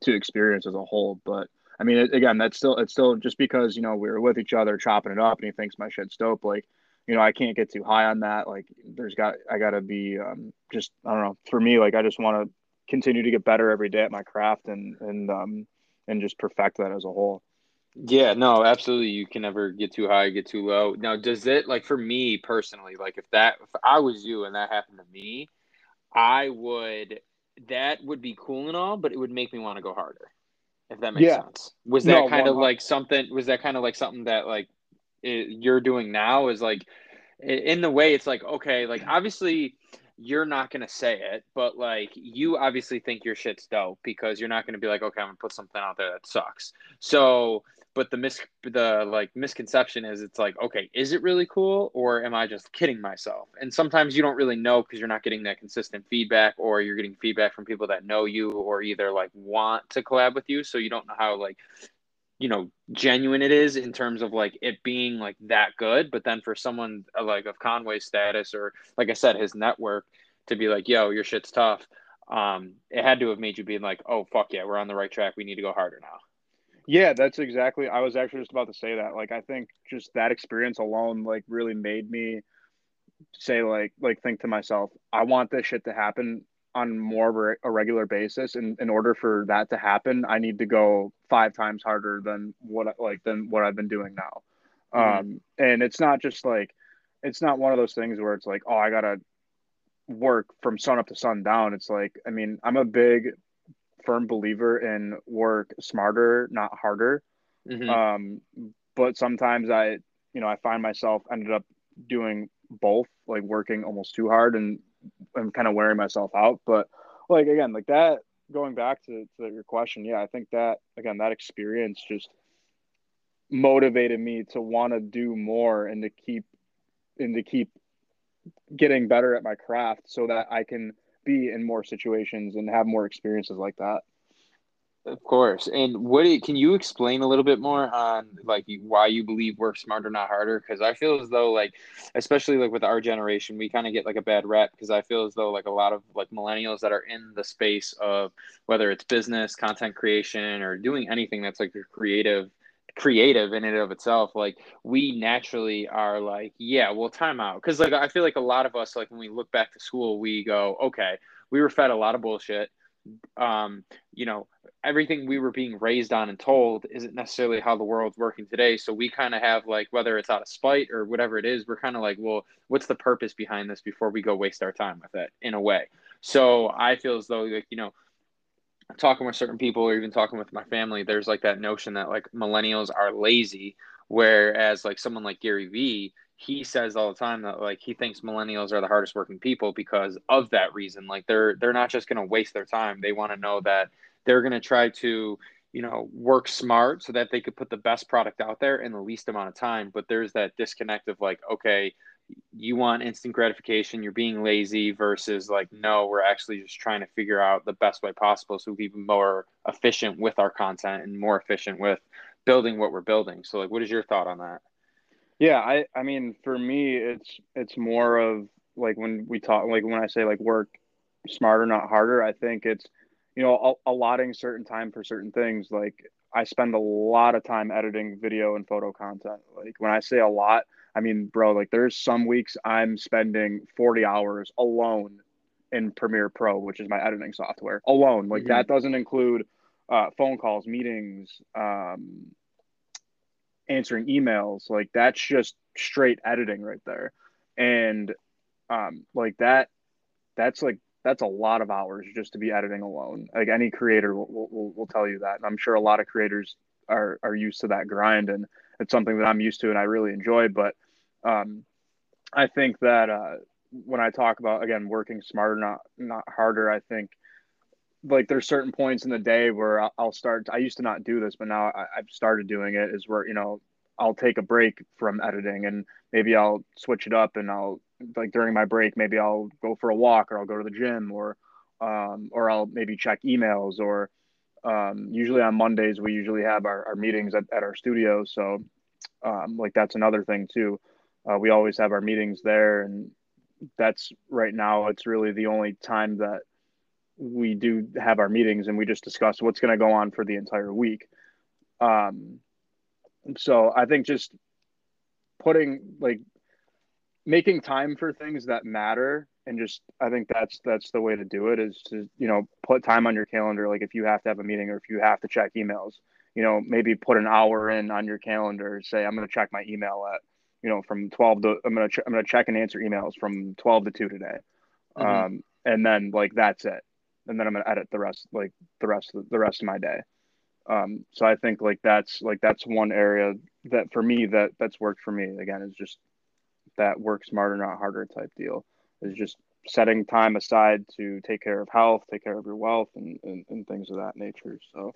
to experience as a whole. But I mean, again, that's still it's still just because you know we were with each other chopping it up, and he thinks my shit's dope. Like, you know, I can't get too high on that. Like, there's got I got to be um, just I don't know. For me, like I just want to continue to get better every day at my craft and and um and just perfect that as a whole. Yeah, no, absolutely. You can never get too high, get too low. Now, does it like for me personally, like if that if I was you and that happened to me, I would that would be cool and all, but it would make me want to go harder. If that makes yeah. sense. Was that no, kind of like something? Was that kind of like something that like it, you're doing now? Is like in the way it's like okay, like obviously you're not gonna say it, but like you obviously think your shit's dope because you're not gonna be like okay, I'm gonna put something out there that sucks. So but the mis the like misconception is it's like okay is it really cool or am i just kidding myself and sometimes you don't really know because you're not getting that consistent feedback or you're getting feedback from people that know you or either like want to collab with you so you don't know how like you know genuine it is in terms of like it being like that good but then for someone uh, like of conway's status or like i said his network to be like yo your shit's tough um it had to have made you be like oh fuck yeah we're on the right track we need to go harder now yeah, that's exactly. I was actually just about to say that. Like, I think just that experience alone, like, really made me say, like, like think to myself, I want this shit to happen on more of a regular basis. And in order for that to happen, I need to go five times harder than what like than what I've been doing now. Mm-hmm. Um, and it's not just like, it's not one of those things where it's like, oh, I gotta work from sun up to sundown. It's like, I mean, I'm a big firm believer in work smarter, not harder. Mm-hmm. Um, but sometimes I, you know, I find myself ended up doing both, like working almost too hard and and kind of wearing myself out. But like again, like that going back to, to your question, yeah, I think that again that experience just motivated me to want to do more and to keep and to keep getting better at my craft so that I can be in more situations and have more experiences like that. Of course. And what can you explain a little bit more on like why you believe work smarter, not harder? Because I feel as though like, especially like with our generation, we kind of get like a bad rep because I feel as though like a lot of like millennials that are in the space of whether it's business, content creation, or doing anything that's like creative creative in and of itself like we naturally are like yeah well time out because like i feel like a lot of us like when we look back to school we go okay we were fed a lot of bullshit um you know everything we were being raised on and told isn't necessarily how the world's working today. So we kind of have like whether it's out of spite or whatever it is we're kind of like well what's the purpose behind this before we go waste our time with it in a way? So i feel as though like you know talking with certain people or even talking with my family, there's like that notion that like millennials are lazy, whereas like someone like Gary Vee, he says all the time that like he thinks millennials are the hardest working people because of that reason. Like they're they're not just going to waste their time. They want to know that they're going to try to you know work smart so that they could put the best product out there in the least amount of time. But there's that disconnect of like okay you want instant gratification, you're being lazy versus like, no, we're actually just trying to figure out the best way possible so we can be more efficient with our content and more efficient with building what we're building. So like what is your thought on that? Yeah, I I mean for me it's it's more of like when we talk like when I say like work smarter not harder, I think it's you know allotting certain time for certain things like I spend a lot of time editing video and photo content. Like when I say a lot, I mean, bro, like there's some weeks I'm spending 40 hours alone in Premiere Pro, which is my editing software, alone. Like mm-hmm. that doesn't include uh, phone calls, meetings, um, answering emails. Like that's just straight editing right there. And um, like that, that's like that's a lot of hours just to be editing alone. Like any creator will, will, will tell you that. And I'm sure a lot of creators are, are used to that grind and it's something that I'm used to and I really enjoy. But um, I think that uh, when I talk about, again, working smarter, not, not harder, I think like there's certain points in the day where I'll start, I used to not do this, but now I, I've started doing it is where, you know, I'll take a break from editing and maybe I'll switch it up and I'll like during my break, maybe I'll go for a walk or I'll go to the gym or um, or I'll maybe check emails or um, usually on Mondays we usually have our, our meetings at, at our studio. So um, like that's another thing too. Uh, we always have our meetings there and that's right now it's really the only time that we do have our meetings and we just discuss what's going to go on for the entire week. Um, so I think just putting like making time for things that matter and just i think that's that's the way to do it is to you know put time on your calendar like if you have to have a meeting or if you have to check emails you know maybe put an hour in on your calendar say i'm going to check my email at you know from 12 to i'm going to ch- i'm going to check and answer emails from 12 to 2 today mm-hmm. um and then like that's it and then i'm to edit the rest like the rest of the rest of my day. Um so i think like that's like that's one area that for me that that's worked for me. Again is just that work smarter, not harder type deal. Is just setting time aside to take care of health, take care of your wealth, and, and, and things of that nature. So,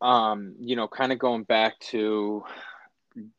um, you know, kind of going back to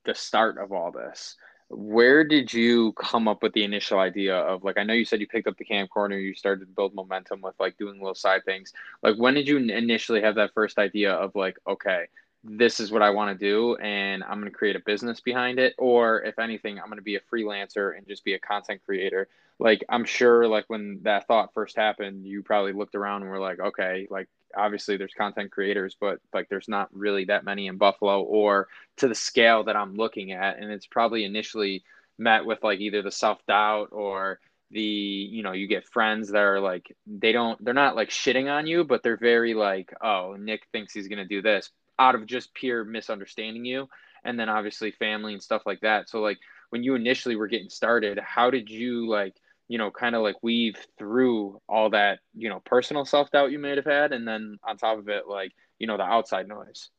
the start of all this, where did you come up with the initial idea of like, I know you said you picked up the camcorder, you started to build momentum with like doing little side things. Like, when did you initially have that first idea of like, okay, this is what I want to do and I'm going to create a business behind it or if anything I'm going to be a freelancer and just be a content creator. Like I'm sure like when that thought first happened you probably looked around and were like okay like obviously there's content creators but like there's not really that many in Buffalo or to the scale that I'm looking at. And it's probably initially met with like either the self-doubt or the you know you get friends that are like they don't they're not like shitting on you but they're very like oh nick thinks he's going to do this out of just pure misunderstanding you. And then obviously family and stuff like that. So like when you initially were getting started how did you like you know kind of like weave through all that you know personal self-doubt you may have had and then on top of it like you know the outside noise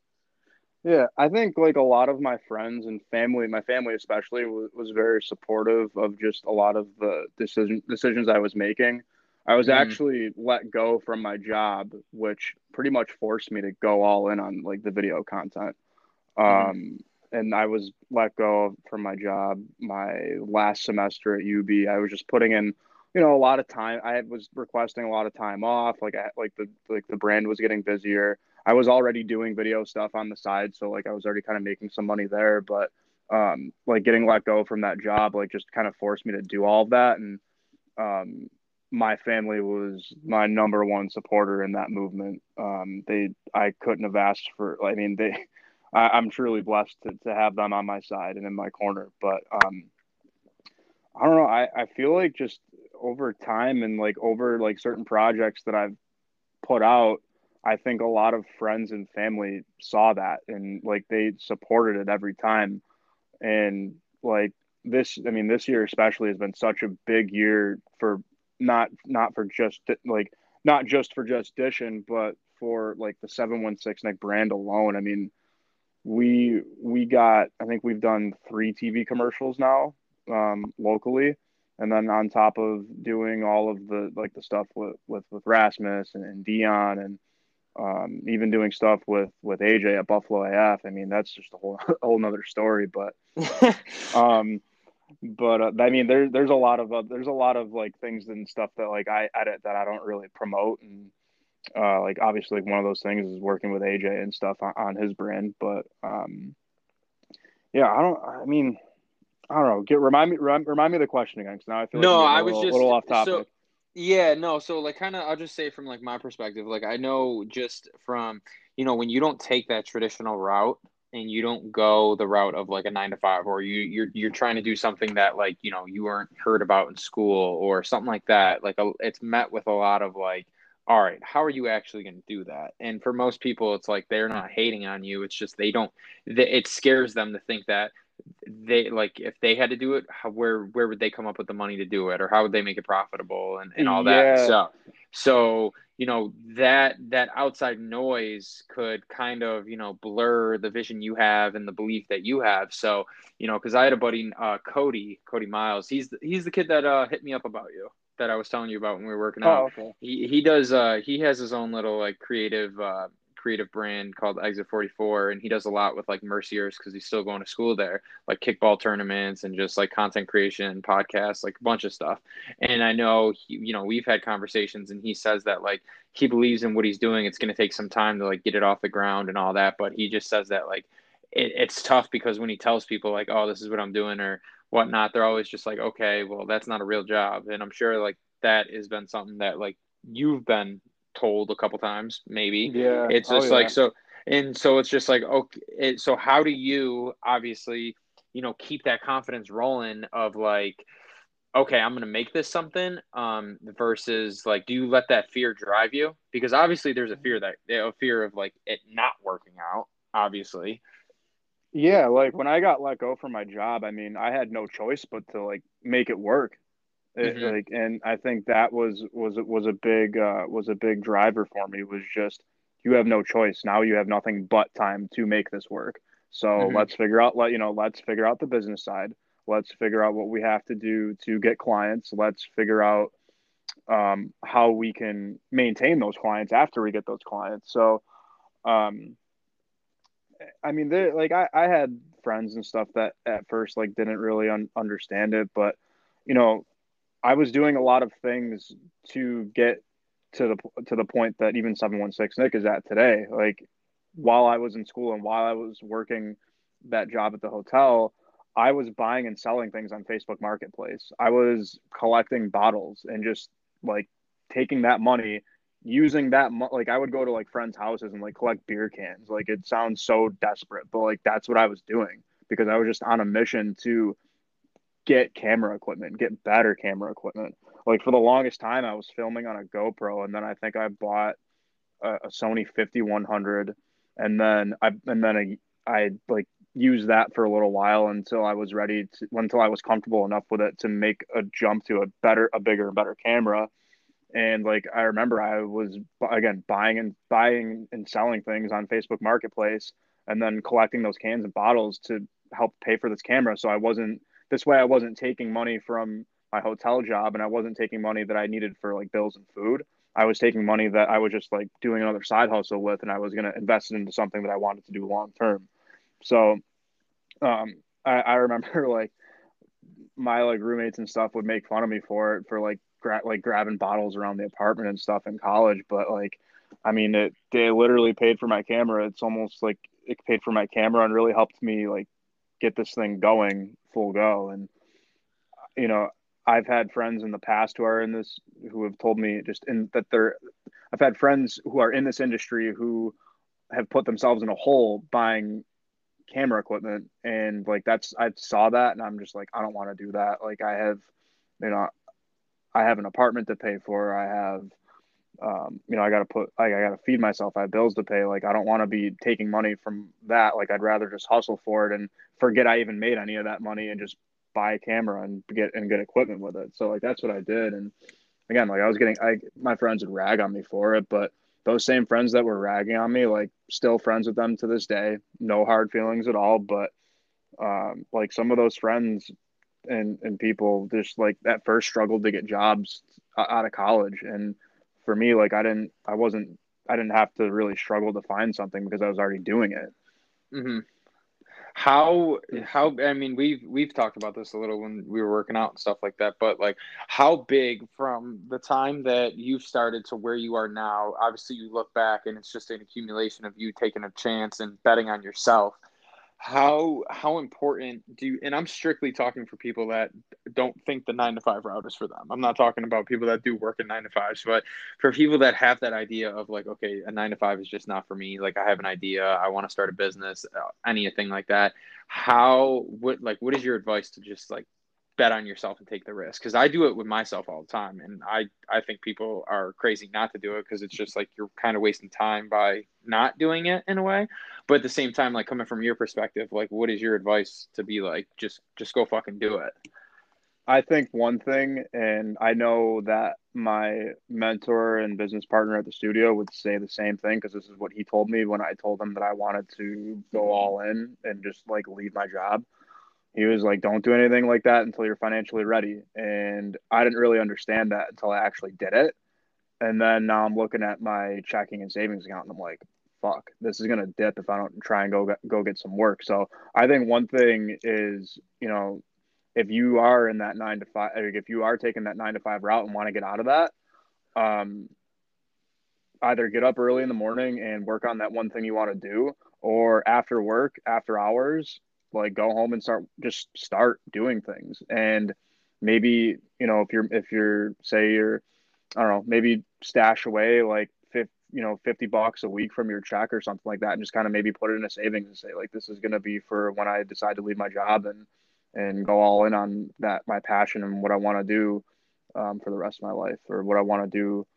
yeah i think like a lot of my friends and family my family especially was, was very supportive of just a lot of the decision decisions i was making I was mm. actually let go from my job, which pretty much forced me to go all in on like the video content. Mm. And I was let go from my job my last semester at UB. I was just putting in, you know, a lot of time. I was requesting a lot of time off. Like, I, like the like the brand was getting busier. I was already doing video stuff on the side, so like I was already kind of making some money there. But um, like getting let go from that job, like just kind of forced me to do all of that and um, my family was my number one supporter in that movement. Um, they, I couldn't have asked for. I mean, they, I, am truly blessed to, to have them on my side and in my corner. But um, I don't know. I, I feel like just over time and like over like certain projects that I've put out, I think a lot of friends and family saw that and like they supported it every time. And like this, I mean, this year especially has been such a big year for not not for just like not just for Just Dishin, but for like the 716 Nick brand alone. I mean, we we got I think we've done three TV commercials now um, locally, and then on top of doing all of the like the stuff with with, with Rasmus and, and Dion and um, even doing stuff with with AJ at Buffalo AF. I mean, that's just a whole a whole nother story. But um, but uh, I mean, there's there's a lot of uh, there's a lot of like things and stuff that like I edit that I don't really promote, and uh, like obviously one of those things is working with AJ and stuff on, on his brand. But um, yeah, I don't. I mean, I don't know. Get remind me remind, remind me of the question again because now I feel no, like I was little, just a little off topic. So, yeah, no. So like, kind of, I'll just say from like my perspective, like I know just from you know when you don't take that traditional route and you don't go the route of like a nine to five or you you're you're trying to do something that like you know you weren't heard about in school or something like that like a, it's met with a lot of like all right how are you actually going to do that? And for most people it's like they're not hating on you. It's just they don't it scares them to think that they like if they had to do it how, where where would they come up with the money to do it? Or how would they make it profitable? And, and all that Yeah. so so you know that that outside noise could kind of you know blur the vision you have and the belief that you have. So you know because i had a buddy uh cody cody miles. He's the, he's the kid that uh hit me up about you that i was telling you about when we were working out. Oh, okay. he he does uh he has his own little like creative uh creative brand called exit 44 and he does a lot with like merciers because he's still going to school there like kickball tournaments and just like content creation podcasts like a bunch of stuff. And i know he, you know we've had conversations and he says that like he believes in what he's doing. It's going to take some time to like get it off the ground and all that but he just says that like it, it's tough because when he tells people like oh this is what i'm doing or whatnot they're always just like okay well that's not a real job and i'm sure like that has been something that like you've been told a couple times maybe Yeah. it's Oh, just yeah. like so and so it's just like okay it, so how do you obviously you know keep that confidence rolling of like okay i'm gonna make this something um versus like do you let that fear drive you because obviously there's a fear that a fear of like it not working out obviously Yeah, like when I got let go from my job, I mean, I had no choice but to like make it work. It, Mhm. like, and I think that was was was a big uh, was a big driver for me. Was just you have no choice now. You have nothing but time to make this work. So Mhm. let's figure out let you know let's figure out the business side. Let's figure out what we have to do to get clients. Let's figure out um, how we can maintain those clients after we get those clients. So, um, I mean, like I, I had friends and stuff that at first like didn't really un- understand it, but you know, I was doing a lot of things to get to the to the point that even seven one six Nick is at today. Like while I was in school and while I was working that job at the hotel, I was buying and selling things on Facebook Marketplace. I was collecting bottles and just like taking that money using that like I would go to like friends' houses and like collect beer cans. Like it sounds so desperate, but like that's what I was doing because I was just on a mission to get camera equipment, get better camera equipment. Like for the longest time I was filming on a GoPro and then I think I bought a, a Sony 5100 and then I and then I, I like used that for a little while until I was ready to until I was comfortable enough with it to make a jump to a better a bigger and better camera and like I remember I was again buying and buying and selling things on Facebook Marketplace and then collecting those cans and bottles to help pay for this camera. So I wasn't this way I wasn't taking money from my hotel job and I wasn't taking money that I needed for like bills and food. I was taking money that I was just like doing another side hustle with and I was going to invest it into something that I wanted to do long term. So um I, I remember like my like roommates and stuff would make fun of me for it for like gra- like grabbing bottles around the apartment and stuff in college but like i mean it they literally paid for my camera. It's almost like it paid for my camera and really helped me like get this thing going full go. And you know i've had friends in the past who are in this who have told me just in that they're i've had friends who are in this industry who have put themselves in a hole buying camera equipment. And like that's I saw that and I'm just like I don't want to do that. Like I have you know I have an apartment to pay for. I have um, you know I got to put like I got to feed myself. I have bills to pay. Like I don't want to be taking money from that. Like I'd rather just hustle for it and forget I even made any of that money and just buy a camera and get and get equipment with it. So like that's what I did and again like I was getting I my friends would rag on me for it, but those same friends that were ragging on me, like still friends with them to this day. No hard feelings at all. But um, like some of those friends and and people just like that first struggled to get jobs out of college, and for me, like I didn't, I wasn't, I didn't have to really struggle to find something because I was already doing it. Mm-hmm. How how I mean we've we've talked about this a little when we were working out and stuff like that, but like how big from the time that you've started to where you are now, obviously you look back and it's just an accumulation of you taking a chance and betting on yourself. How how important do you and I'm strictly talking for people that don't think the nine to five route is for them. I'm not talking about people that do work in nine to fives, but for people that have that idea of like, okay, a nine to five is just not for me. Like I have an idea, I want to start a business, uh, anything like that. How what like what is your advice to just like bet on yourself and take the risk because I do it with myself all the time and I I think people are crazy not to do it because it's just like you're kind of wasting time by not doing it in a way. But at the same time like coming from your perspective like what is your advice to be like just just go fucking do it I think one thing and I know that my mentor and business partner at the studio would say the same thing because this is what he told me when I told him that I wanted to go mm-hmm. all in and just like leave my job he was like, don't do anything like that until you're financially ready. And I didn't really understand that until I actually did it. And then now I'm looking at my checking and savings account and I'm like, fuck, this is going to dip if I don't try and go, go get some work. So I think one thing is, you know, if you are in that nine to five, if you are taking that nine to five route and want to get out of that, um, either get up early in the morning and work on that one thing you want to do, or after work, after hours, like go home and start just start doing things. And maybe you know if you're if you're say you're i don't know maybe stash away like 50 you know 50 bucks a week from your check or something like that and just kind of maybe put it in a savings and say like this is going to be for when i decide to leave my job and and go all in on that my passion and what i want to do um, for the rest of my life or what i want to do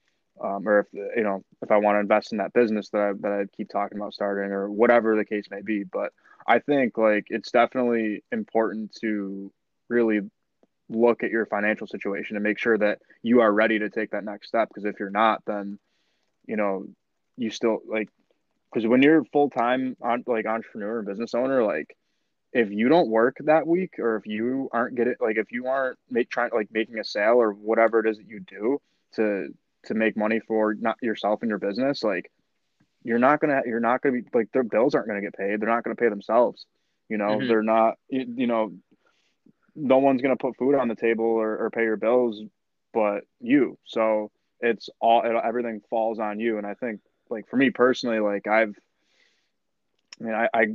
um, or if you know if i want to invest in that business that I, that i keep talking about starting or whatever the case may be. But I think like it's definitely important to really look at your financial situation and make sure that you are ready to take that next step because if you're not then you know you still like because when you're full-time on like entrepreneur and business owner like if you don't work that week or if you aren't getting like if you aren't make trying like making a sale or whatever it is that you do to to make money for not yourself and your business like you're not gonna you're not gonna be like their bills aren't gonna get paid. They're not gonna pay themselves. You know, mm-hmm. they're not. You, you, know, no one's gonna put food on the table or, or pay your bills, but you. So it's all it, everything falls on you. And I think like for me personally, like I've. I mean, I, I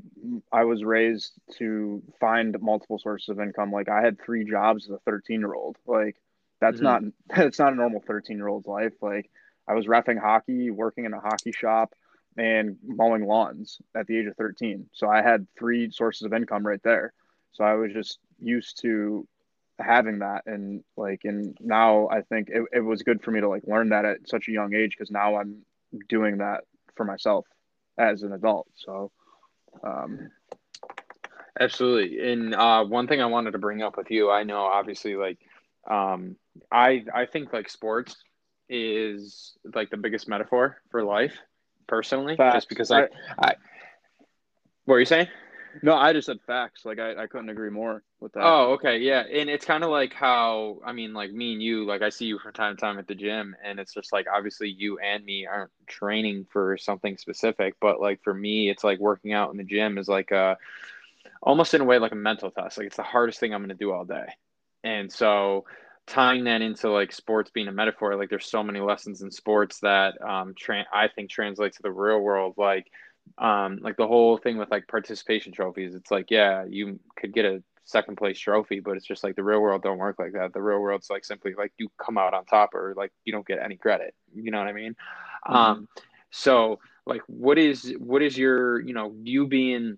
I was raised to find multiple sources of income. Like I had three jobs as a 13 year old. Like that's mm-hmm. not that's not a normal 13 year old's life. Like I was refing hockey, working in a hockey shop, and mowing lawns at the age of 13. So I had three sources of income right there. So I was just used to having that and like and now I think it, it was good for me to like learn that at such a young age because now I'm doing that for myself as an adult. So um absolutely. And uh one thing I wanted to bring up with you, I know obviously like um I I think like sports is like the biggest metaphor for life personally, facts. just because I, I, I, what are you saying? No, I just said facts. Like I, I couldn't agree more with that. Oh, okay, yeah, and it's kind of like how I mean, like me and you, like I see you from time to time at the gym, and it's just like obviously you and me aren't training for something specific, but like for me, it's like working out in the gym is like a almost in a way like a mental test. Like it's the hardest thing I'm going to do all day, and so tying that into like sports being a metaphor like there's so many lessons in sports that um tra- i think translate to the real world like um like the whole thing with like participation trophies it's like yeah you could get a second place trophy but it's just like the real world don't work like that the real world's like simply like you come out on top or like you don't get any credit you know what i mean mm-hmm. um so like what is what is your you know you being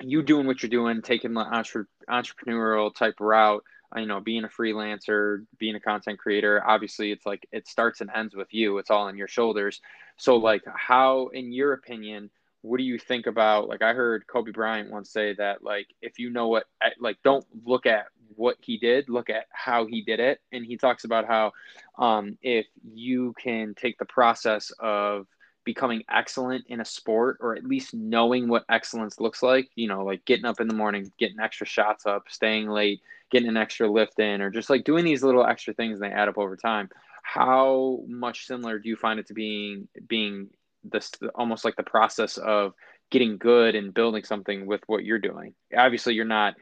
you doing what you're doing taking the entre- entrepreneurial type route you know being a freelancer being a content creator obviously it's like it starts and ends with you it's all on your shoulders. So like how in your opinion what do you think about like i heard kobe bryant once say that like if you know what like don't look at what he did look at how he did it. And he talks about how um, if you can take the process of becoming excellent in a sport or at least knowing what excellence looks like you know like getting up in the morning getting extra shots up staying late getting an extra lift in or just like doing these little extra things and they add up over time how much similar do you find it to being being this almost like the process of getting good and building something with what you're doing obviously you're not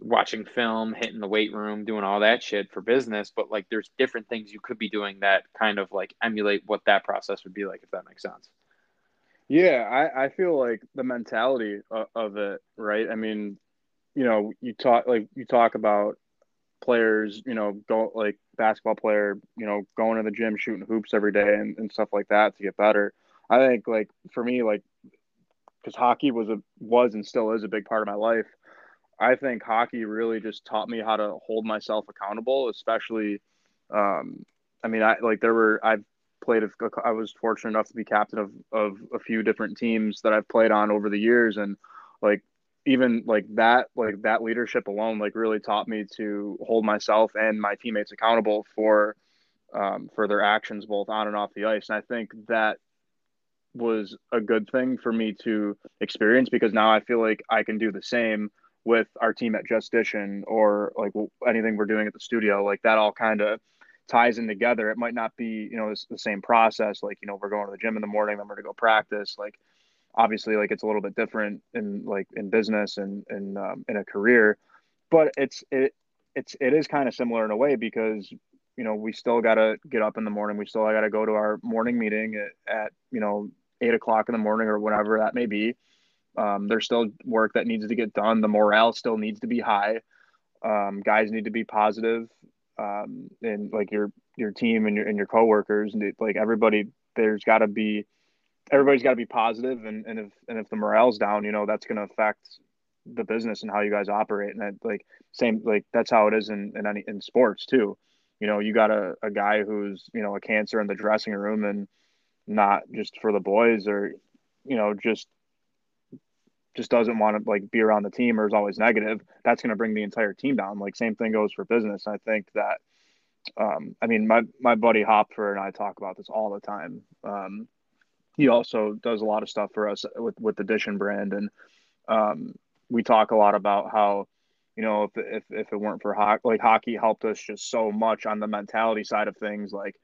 watching film, hitting the weight room, doing all that shit for business, but like there's different things you could be doing that kind of like emulate what that process would be like, if that makes sense. Yeah, I, I feel like the mentality of, of it, right? I mean, you know, you talk like you talk about players, you know, go like basketball player, you know, going to the gym, shooting hoops every day and, and stuff like that to get better. I think like for me, like because hockey was a was and still is a big part of my life I think hockey really just taught me how to hold myself accountable, especially. Um, I mean, I like there were I've played. I was fortunate enough to be captain of of a few different teams that I've played on over the years, and like even like that like that leadership alone like really taught me to hold myself and my teammates accountable for um, for their actions both on and off the ice. And i think that was a good thing for me to experience because now i feel like i can do the same with our team at Just Dishin or like anything we're doing at the studio. Like that all kind of ties in together. It might not be you know the same process like you know we're going to the gym in the morning then we're to go practice. Like obviously like it's a little bit different in like in business and and um, in a career but it's it it's it is kind of similar in a way because you know we still got to get up in the morning. We still got to go to our morning meeting at, at, you know eight o'clock in the morning or whatever that may be. Um, there's still work that needs to get done. The morale still needs to be high. Um, guys need to be positive. Um, and like your your team and your and your coworkers and like everybody there's got to be everybody's got to be positive and, and if and if the morale's down you know that's going to affect the business and how you guys operate. And that like same like that's how it is in in any in sports too. You know you got a, a guy who's you know a cancer in the dressing room and not just for the boys or you know just just doesn't want to like be around the team or is always negative that's going to bring the entire team down. Like same thing goes for business. I think that um, i mean my my buddy hopfer and i talk about this all the time. Um, he also does a lot of stuff for us with with the Dishin brand, and um, we talk a lot about how you know if if if it weren't for hockey, like hockey helped us just so much on the mentality side of things, like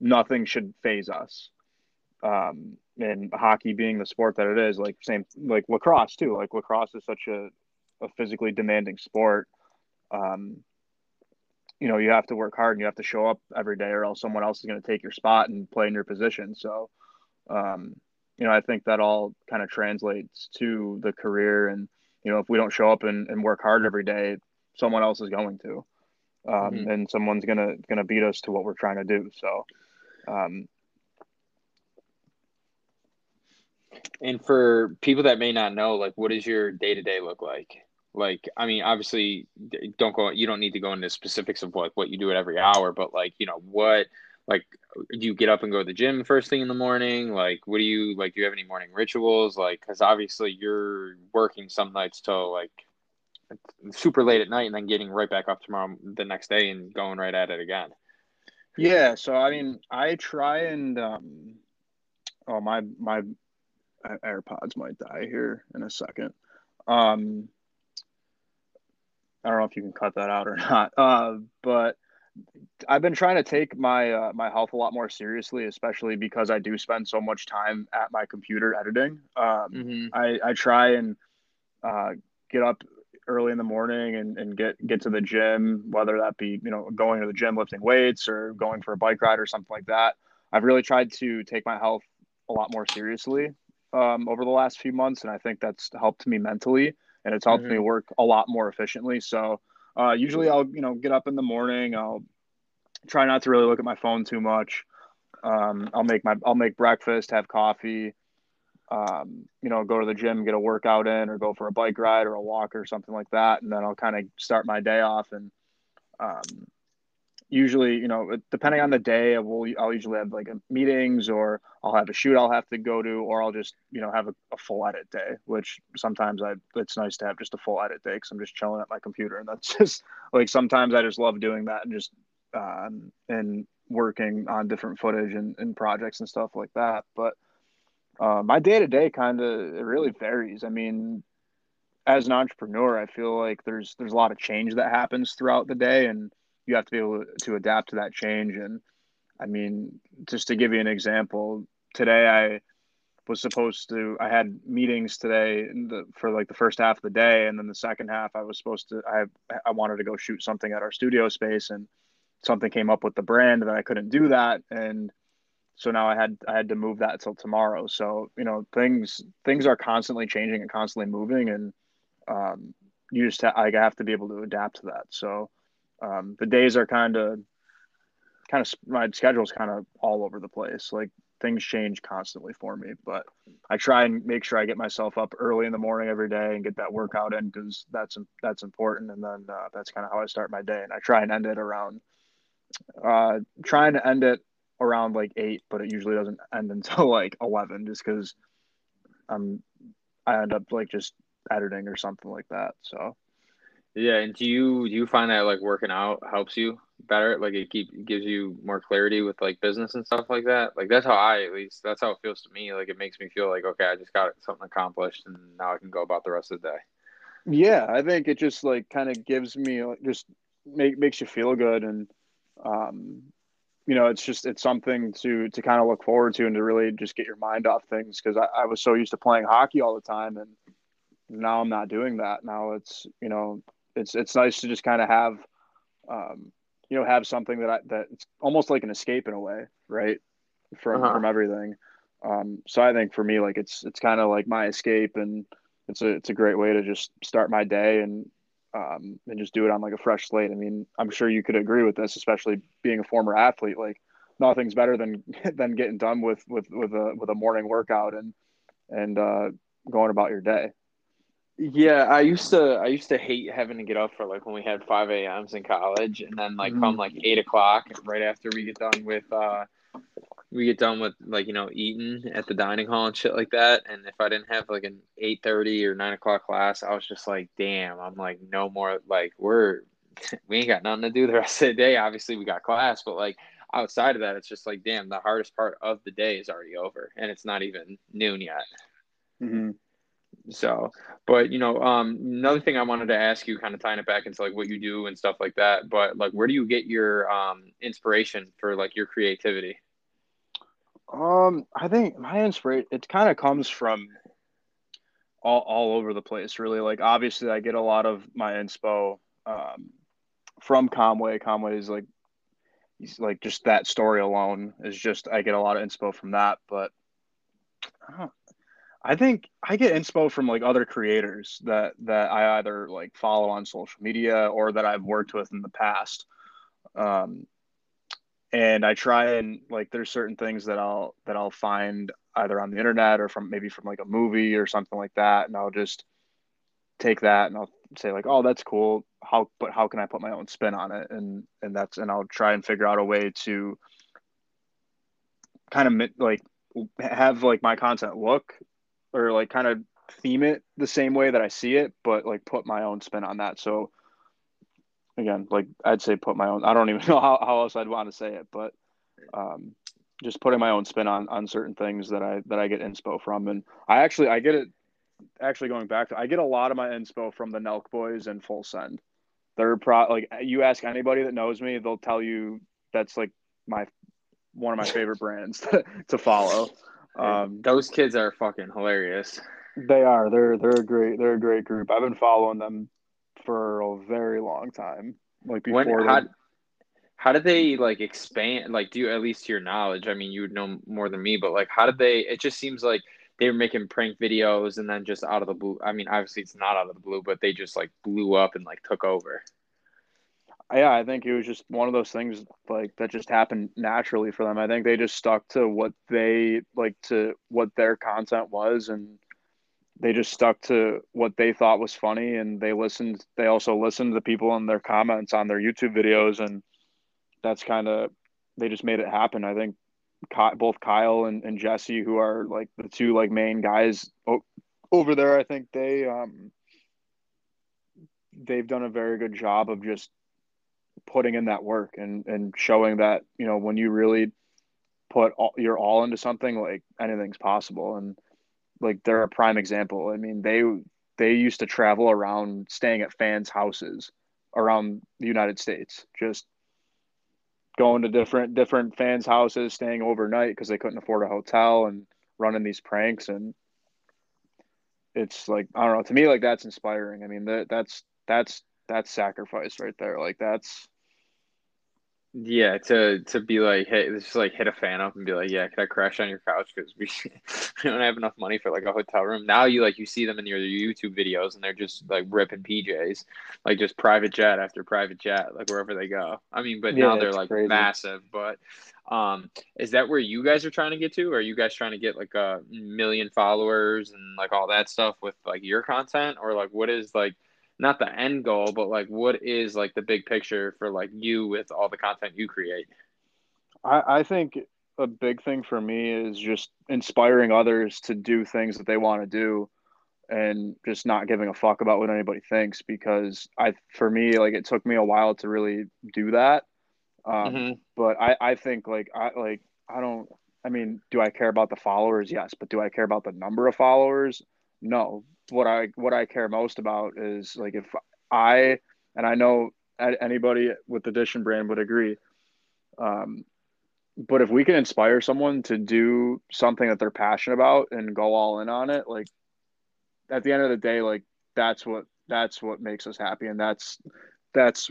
nothing should phase us. Um, and hockey being the sport that it is, like same like lacrosse too. Like lacrosse is such a a physically demanding sport. Um, you know, you have to work hard and you have to show up every day, or else someone else is going to take your spot and play in your position. So, um, you know, I think that all kind of translates to the career. And, you know, if we don't show up and, and work hard every day, someone else is going to. Um, mm-hmm. and someone's gonna gonna beat us to what we're trying to do. So, um, and for people that may not know, like, what does your day to day look like? Like, I mean, obviously, don't go. You don't need to go into specifics of what what you do at every hour, but like, you know, what like do you get up and go to the gym first thing in the morning? Like what do you like do you have any morning rituals? Like because obviously you're working some nights till like super late at night and then getting right back up tomorrow the next day and going right at it again. Yeah so i mean i try and um oh my my airpods might die here in a second. Um i don't know if you can cut that out or not uh but I've been trying to take my uh, my health a lot more seriously, especially because I do spend so much time at my computer editing. Um, mm-hmm. I, I try and uh, get up early in the morning and, and get get to the gym, whether that be you know going to the gym lifting weights or going for a bike ride or something like that. I've really tried to take my health a lot more seriously um, over the last few months, and I think that's helped me mentally and it's helped mm-hmm. me work a lot more efficiently. So uh, usually I'll, you know, get up in the morning. I'll try not to really look at my phone too much. Um, I'll make my, I'll make breakfast, have coffee, um, you know, go to the gym, get a workout in or go for a bike ride or a walk or something like that. And then I'll kind of start my day off and, um, usually, you know, depending on the day, I will I'll usually have like meetings or I'll have a shoot I'll have to go to, or I'll just you know have a, a full edit day. Which sometimes I it's nice to have just a full edit day because I'm just chilling at my computer, and that's just like sometimes I just love doing that and just um, and working on different footage and, and projects and stuff like that. But uh, my day to day kind of it really varies. I mean, as an entrepreneur, I feel like there's there's a lot of change that happens throughout the day, and you have to be able to adapt to that change. And I mean, just to give you an example, today I was supposed to I had meetings today the, for like the first half of the day, and then the second half I was supposed to I I wanted to go shoot something at our studio space, and something came up with the brand that I couldn't do that, and so now I had I had to move that till tomorrow. So you know things things are constantly changing and constantly moving, and um, you just ha- I have to be able to adapt to that. So um, the days are kind of kind of my schedule's kind of all over the place. Like things change constantly for me. But I try and make sure I get myself up early in the morning every day and get that workout in because that's that's important. And then uh, that's kind of how I start my day. And I try and end it around uh, trying to end it around like eight, but it usually doesn't end until like eleven, just because I'm I end up like just editing or something like that. So yeah, and do you do you find that like working out helps you better? Like it keep gives you more clarity with like business and stuff like that. Like that's how I at least that's how it feels to me. Like it makes me feel like okay, I just got something accomplished, and now I can go about the rest of the day. Yeah, I think it just like kind of gives me like, just make makes you feel good, and um, you know, it's just it's something to to kind of look forward to and to really just get your mind off things because I, I was so used to playing hockey all the time and now I'm not doing that. Now it's you know it's it's nice to just kind of have um, you know have something that I, that it's almost like an escape in a way, right? From uh-huh. from everything. Um, so I think for me, like it's it's kind of like my escape, and it's a it's a great way to just start my day and um, and just do it on like a fresh slate. I mean, I'm sure you could agree with this, especially being a former athlete. Like nothing's better than than getting done with with with a with a morning workout and and uh, going about your day. Yeah, I used to I used to hate having to get up for like when we had five a.m.s in college, and then like mm-hmm. come like eight o'clock right after we get done with uh we get done with like you know eating at the dining hall and shit like that. And if I didn't have like an eight thirty or nine o'clock class, I was just like, damn, I'm like no more like we're we ain't got nothing to do the rest of the day. Obviously, we got class, but like outside of that, it's just like damn, the hardest part of the day is already over, and it's not even noon yet. Mm-hmm. So, but you know, um, another thing I wanted to ask you, kind of tying it back into like what you do and stuff like that. But like, where do you get your um inspiration for like your creativity? Um, I think my inspiration it kind of comes from all all over the place, really. Like, obviously, I get a lot of my inspo um from Conway. Conway is like he's like just that story alone is just I get a lot of inspo from that, but. I I think I get inspo from like other creators that that I either like follow on social media or that I've worked with in the past. Um, and I try and like there's certain things that I'll that I'll find either on the internet or from maybe from like a movie or something like that, and I'll just take that and I'll say like, oh, that's cool. How but how can I put my own spin on it? And and that's and I'll try and figure out a way to kind of like have like my content look or like kind of theme it the same way that I see it, but like put my own spin on that. So again, like I'd say put my own I don't even know how, how else I'd want to say it, but um just putting my own spin on on certain things that I that I get inspo from. And I actually I get it actually going back to I get a lot of my inspo from the Nelk boys and full send. They're pro like you ask anybody that knows me, they'll tell you that's like my one of my favorite brands to, to follow. Um, those kids are fucking hilarious. They are. They're they're a great they're a great group. I've been following them for a very long time. Like before. When, how, how did they like expand? Like, do you at least to your knowledge? I mean, you would know more than me, but like, how did they? It just seems like they were making prank videos and then just out of the blue. I mean, obviously it's not out of the blue, but they just like blew up and like took over yeah, I think it was just one of those things like that just happened naturally for them. I think they just stuck to what they like to what their content was and they just stuck to what they thought was funny and they listened they also listened to the people in their comments on their YouTube videos and that's kind of they just made it happen. I think both Kyle and, and Jesse who are like the two like main guys over there, I think they um they've done a very good job of just putting in that work and and showing that you know when you really put all, your all into something like anything's possible. And like they're a prime example. I mean they they used to travel around staying at fans houses around the united states just going to different different fans houses staying overnight because they couldn't afford a hotel and running these pranks. And it's like i don't know to me like that's inspiring. I mean that that's that's that's sacrifice right there. Like that's Yeah, to to be like, hey, just like hit a fan up and be like, yeah, can I crash on your couch because we, we don't have enough money for like a hotel room. Now you like you see them in your YouTube videos and they're just like ripping PJs, like just private jet after private jet, like wherever they go. I mean, but yeah, now they're like crazy. massive. But um, is that where you guys are trying to get to? Or are you guys trying to get like a million followers and like all that stuff with like your content, or like what is like not the end goal, but like what is like the big picture for like you with all the content you create? I, I think a big thing for me is just inspiring others to do things that they want to do and just not giving a fuck about what anybody thinks because I for me like it took me a while to really do that. Um, mm-hmm. but I, I think like I like I don't I mean, do I care about the followers? Yes, but do I care about the number of followers? No, what I what I care most about is like if I and I know anybody with the Dishin brand would agree. Um, but if we can inspire someone to do something that they're passionate about and go all in on it, like at the end of the day, like that's what that's what makes us happy, and that's that's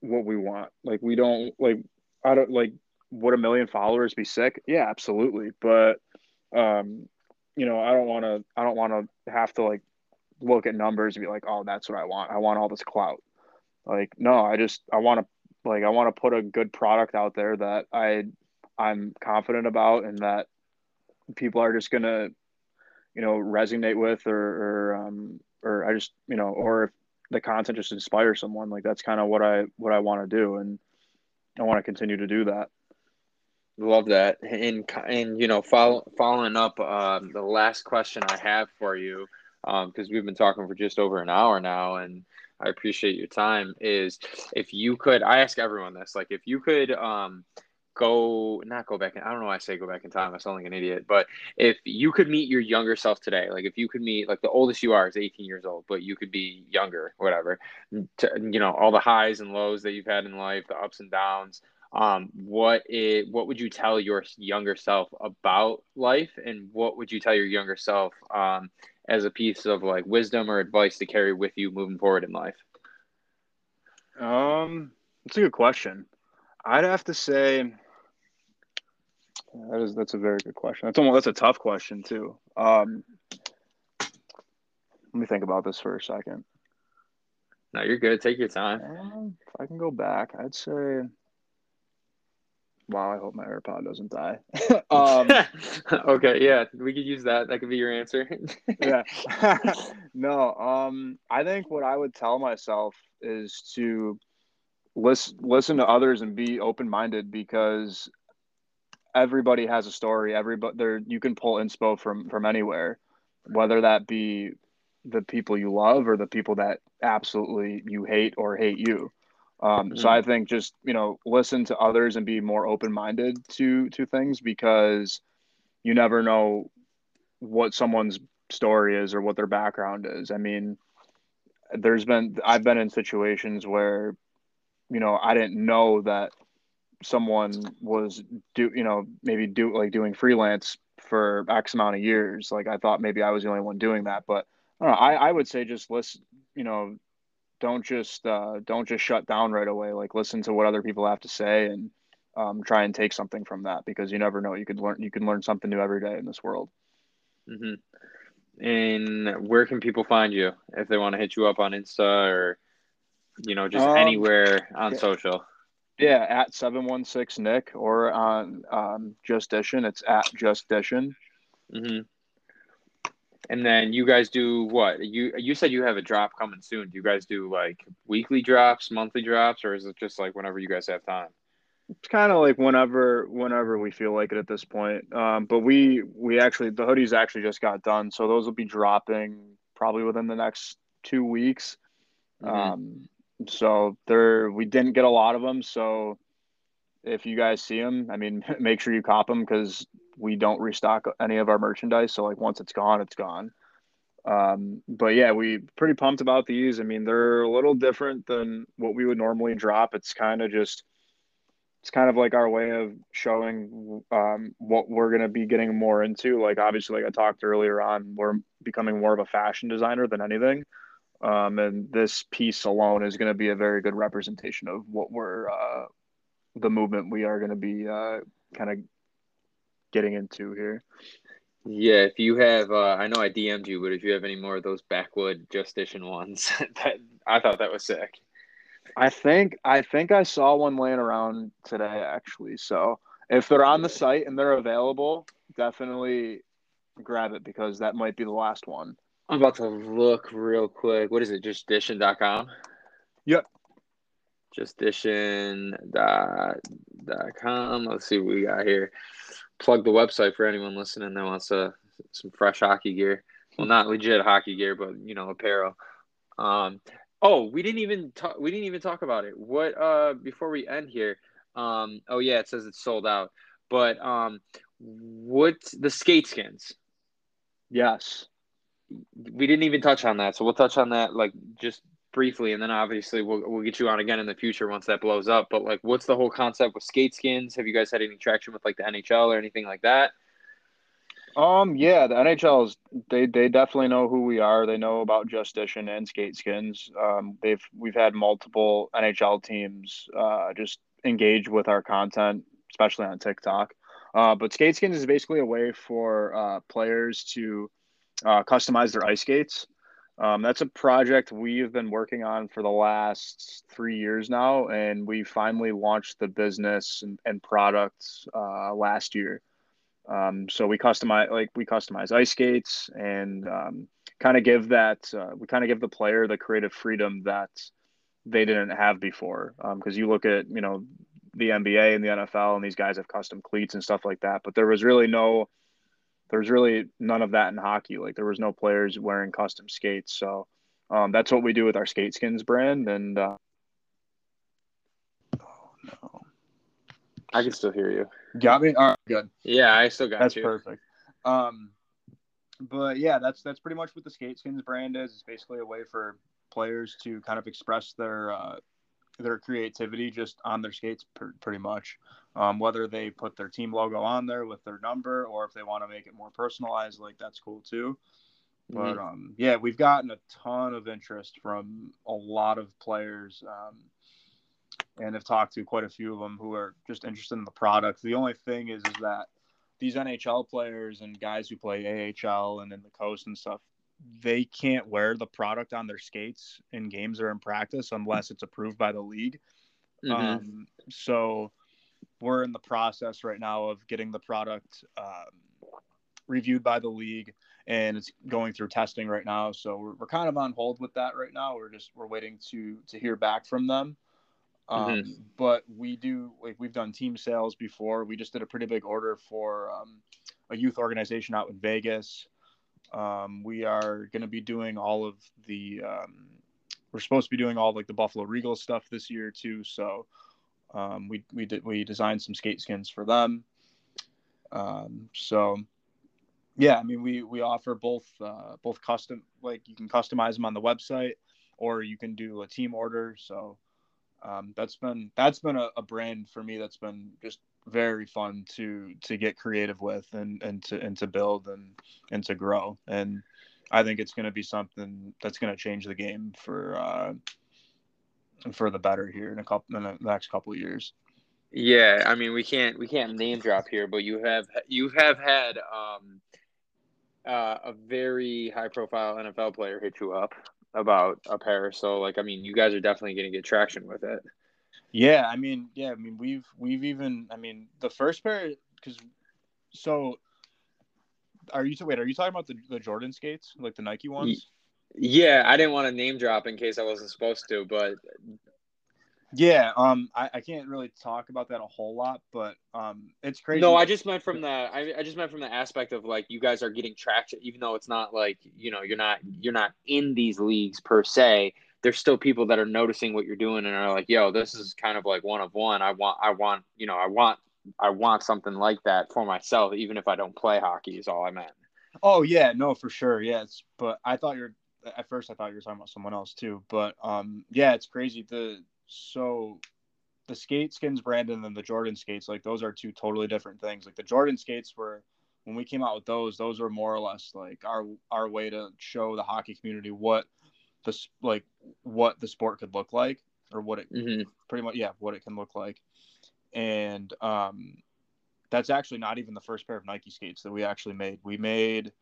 what we want. Like we don't like I don't like would a million followers be sick? Yeah, absolutely. But um, you know, I don't want to. I don't want to have to like look at numbers and be like, oh, that's what I want. I want all this clout. Like, no, I just I want to like I want to put a good product out there that I I'm confident about and that people are just gonna you know resonate with or or um or I just you know or if the content just inspires someone like that's kind of what I what I want to do and I want to continue to do that. Love that. And and you know, follow, following up um, the last question I have for you, um, because um, we've been talking for just over an hour now, and I appreciate your time. Is if you could, I ask everyone this, like if you could um, go, not go back. In, I don't know why I say go back in time. I sound like an idiot. But if you could meet your younger self today, like if you could meet, like the oldest you are is 18 years old, but you could be younger, whatever. To, you know, all the highs and lows that you've had in life, the ups and downs um, what it what would you tell your younger self about life? And what would you tell your younger self um, as a piece of like wisdom or advice to carry with you moving forward in life? Um that's a good question. I'd have to say that is that's a very good question. That's almost that's a tough question too. Um let me think about this for a second. No you're good. Take your time. Um, if i can go back i'd say Wow, I hope my AirPod doesn't die. um, okay, yeah, we could use that. That could be your answer. yeah. no, um, I think what I would tell myself is to listen listen to others and be open minded because everybody has a story. Everybody there you can pull inspo from from anywhere, whether that be the people you love or the people that absolutely you hate or hate you. Um, mm-hmm. So I think just you know listen to others and be more open minded to to things because you never know what someone's story is or what their background is. I mean, there's been I've been in situations where you know I didn't know that someone was do you know maybe do like doing freelance for X amount of years. Like I thought maybe I was the only one doing that, but I, don't know, I, I would say just listen, you know, don't just uh, don't just shut down right away. Like listen to what other people have to say and um, try and take something from that because you never know. You could learn you can learn something new every day in this world. Mm-hmm. And where can people find you if they want to hit you up on Insta or you know just um, anywhere on yeah. social? Yeah, at seven one six Nick or on um, Just Dishin. It's at Just Dishin. Mm-hmm. And then you guys do what? You you said you have a drop coming soon. Do you guys do like weekly drops, monthly drops, or is it just like whenever you guys have time? It's kind of like whenever whenever we feel like it at this point. Um, but we we actually the hoodies actually just got done, so those will be dropping probably within the next two weeks. Mm-hmm. Um, so there we didn't get a lot of them, so if you guys see them, I mean, make sure you cop them because we don't restock any of our merchandise. So like once it's gone, it's gone. Um, but yeah, we pretty pumped about these. I mean, they're a little different than what we would normally drop. It's kind of just, it's kind of like our way of showing um, what we're going to be getting more into. Like obviously, like I talked earlier on, we're becoming more of a fashion designer than anything. Um, and this piece alone is going to be a very good representation of what we're uh, the movement we are going to be uh, kind of getting into here. Yeah, if you have, uh, I know I DM'd you, but if you have any more of those backwood Just Dishin ones, that I thought that was sick. I think I think I saw one laying around today actually. So if they're on the site and they're available, definitely grab it because that might be the last one. I'm about to look real quick. What is it? JustDishin.com? Yep. JustDishin.com. Let's see what we got here. Plug the website for anyone listening that wants uh, some fresh hockey gear. Well, not legit hockey gear, but you know, apparel. Um, oh, we didn't even talk. We didn't even talk about it. What? Uh, before we end here. Um, oh yeah, it says it's sold out. But um, what the skate skins? Yes. We didn't even touch on that, so we'll touch on that like just briefly, and then obviously we'll we'll get you on again in the future once that blows up. But like, what's the whole concept with skate skins? Have you guys had any traction with like the NHL or anything like that? Um, yeah, the NHL is they they definitely know who we are. They know about Just Dishin and Skate Skins. Um, they've we've had multiple NHL teams uh, just engage with our content, especially on TikTok. Uh, but Skate Skins is basically a way for uh, players to uh, customize their ice skates. Um, that's a project we've been working on for the last three years now, and we finally launched the business and, and products uh, last year. Um, so we customize like we customize ice skates and um, kind of give that uh, we kind of give the player the creative freedom that they didn't have before. Because um, you look at you know the NBA and the NFL and these guys have custom cleats and stuff like that, but there was really no there was really none of that in hockey. Like there was no players wearing custom skates. So um, that's what we do with our skate skins brand. And uh, oh no, I can still hear you. Got me. All right, good. Yeah, I still got that's you. That's perfect. Um, but yeah, that's that's pretty much what the skate skins brand is. It's basically a way for players to kind of express their uh, their creativity just on their skates, per, pretty much. Um, whether they put their team logo on there with their number, or if they want to make it more personalized, like that's cool too. But mm-hmm. um, yeah, we've gotten a ton of interest from a lot of players, um, and have talked to quite a few of them who are just interested in the product. The only thing is, is that these NHL players and guys who play AHL and in the coast and stuff, they can't wear the product on their skates in games or in practice unless it's approved by the league. Mm-hmm. Um, so we're in the process right now of getting the product um, reviewed by the league and it's going through testing right now. So we're, we're kind of on hold with that right now. We're just we're waiting to to hear back from them. Um, mm-hmm. but we do like we've done team sales before. We just did a pretty big order for um, a youth organization out in vegas. Um, we are going to be doing all of the um, we're supposed to be doing all like the buffalo regal stuff this year too. So um, we we did we designed some skate skins for them. Um, so yeah, I mean we we offer both uh, both custom like you can customize them on the website or you can do a team order. So um, that's been that's been a, a brand for me that's been just very fun to to get creative with and and to and to build and and to grow and I think it's going to be something that's going to change the game for uh, for the better here in a couple in the next couple of years. Yeah, I mean we can't we can't name drop here, but you have you have had um, uh, a very high profile NFL player hit you up about a pair. So like I mean you guys are definitely going to get traction with it. Yeah, I mean yeah, I mean we've we've even I mean the first pair because so are you wait are you talking about the, the Jordan skates like the Nike ones? Yeah, I didn't want to name drop in case I wasn't supposed to, but yeah, um, I, I can't really talk about that a whole lot, but um, it's crazy. No, I just meant from the I, I just meant from the aspect of like you guys are getting traction, even though it's not like you know you're not you're not in these leagues per se. There's still people that are noticing what you're doing and are like, "Yo, this is kind of like one of one. I want, I want, you know, I want, I want something like that for myself, even if I don't play hockey." Is all I meant. Oh yeah, no, for sure, yes. But I thought you're at first I thought you were talking about someone else too, but um, yeah, it's crazy. The so the skate skins brand and then the Jordan skates, like those are two totally different things. Like the Jordan skates were when we came out with those, those were more or less like our our way to show the hockey community what the like what the sport could look like or what it mm-hmm. pretty much yeah what it can look like. and um, that's actually not even the first pair of Nike skates that we actually made. We made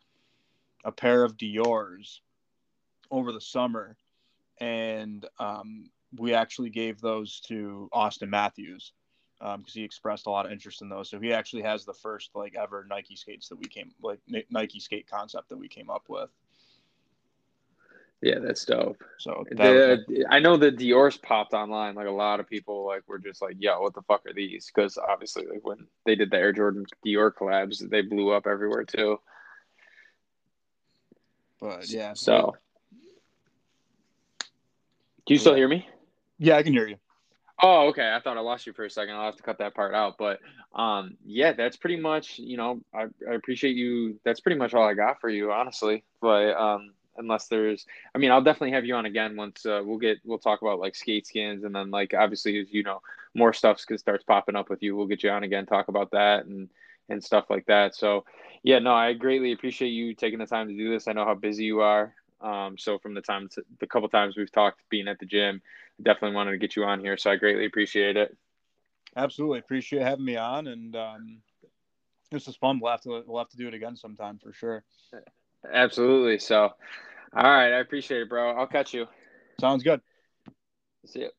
a pair of Dior's over the summer, and um, we actually gave those to Auston Matthews because um, he expressed a lot of interest in those. So he actually has the first like ever Nike skates that we came like Nike skate concept that we came up with. Yeah, that's dope. So the, was, I know the Dior's popped online. Like a lot of people like were just like, "Yo, what the fuck are these?" Because obviously, like when they did the Air Jordan Dior collabs, they blew up everywhere too. But yeah, so. Do you still hear me? Yeah, I can hear you. Oh, okay. I thought I lost you for a second. I'll have to cut that part out. But um, yeah, that's pretty much. You know, I, I appreciate you. That's pretty much all I got for you, honestly. But um, unless there's, I mean, I'll definitely have you on again once uh, we'll get. We'll talk about like skate skins, and then like obviously, as you know, more stuff starts popping up with you. We'll get you on again, talk about that and and stuff like that. So, yeah, no, I greatly appreciate you taking the time to do this. I know how busy you are. Um, so from the time to, the couple times we've talked being at the gym, definitely wanted to get you on here. So I greatly appreciate it. Absolutely appreciate having me on, and um, this is fun. We'll have to we'll have to do it again sometime for sure. Absolutely. So, all right, I appreciate it, bro. I'll catch you. Sounds good. See you.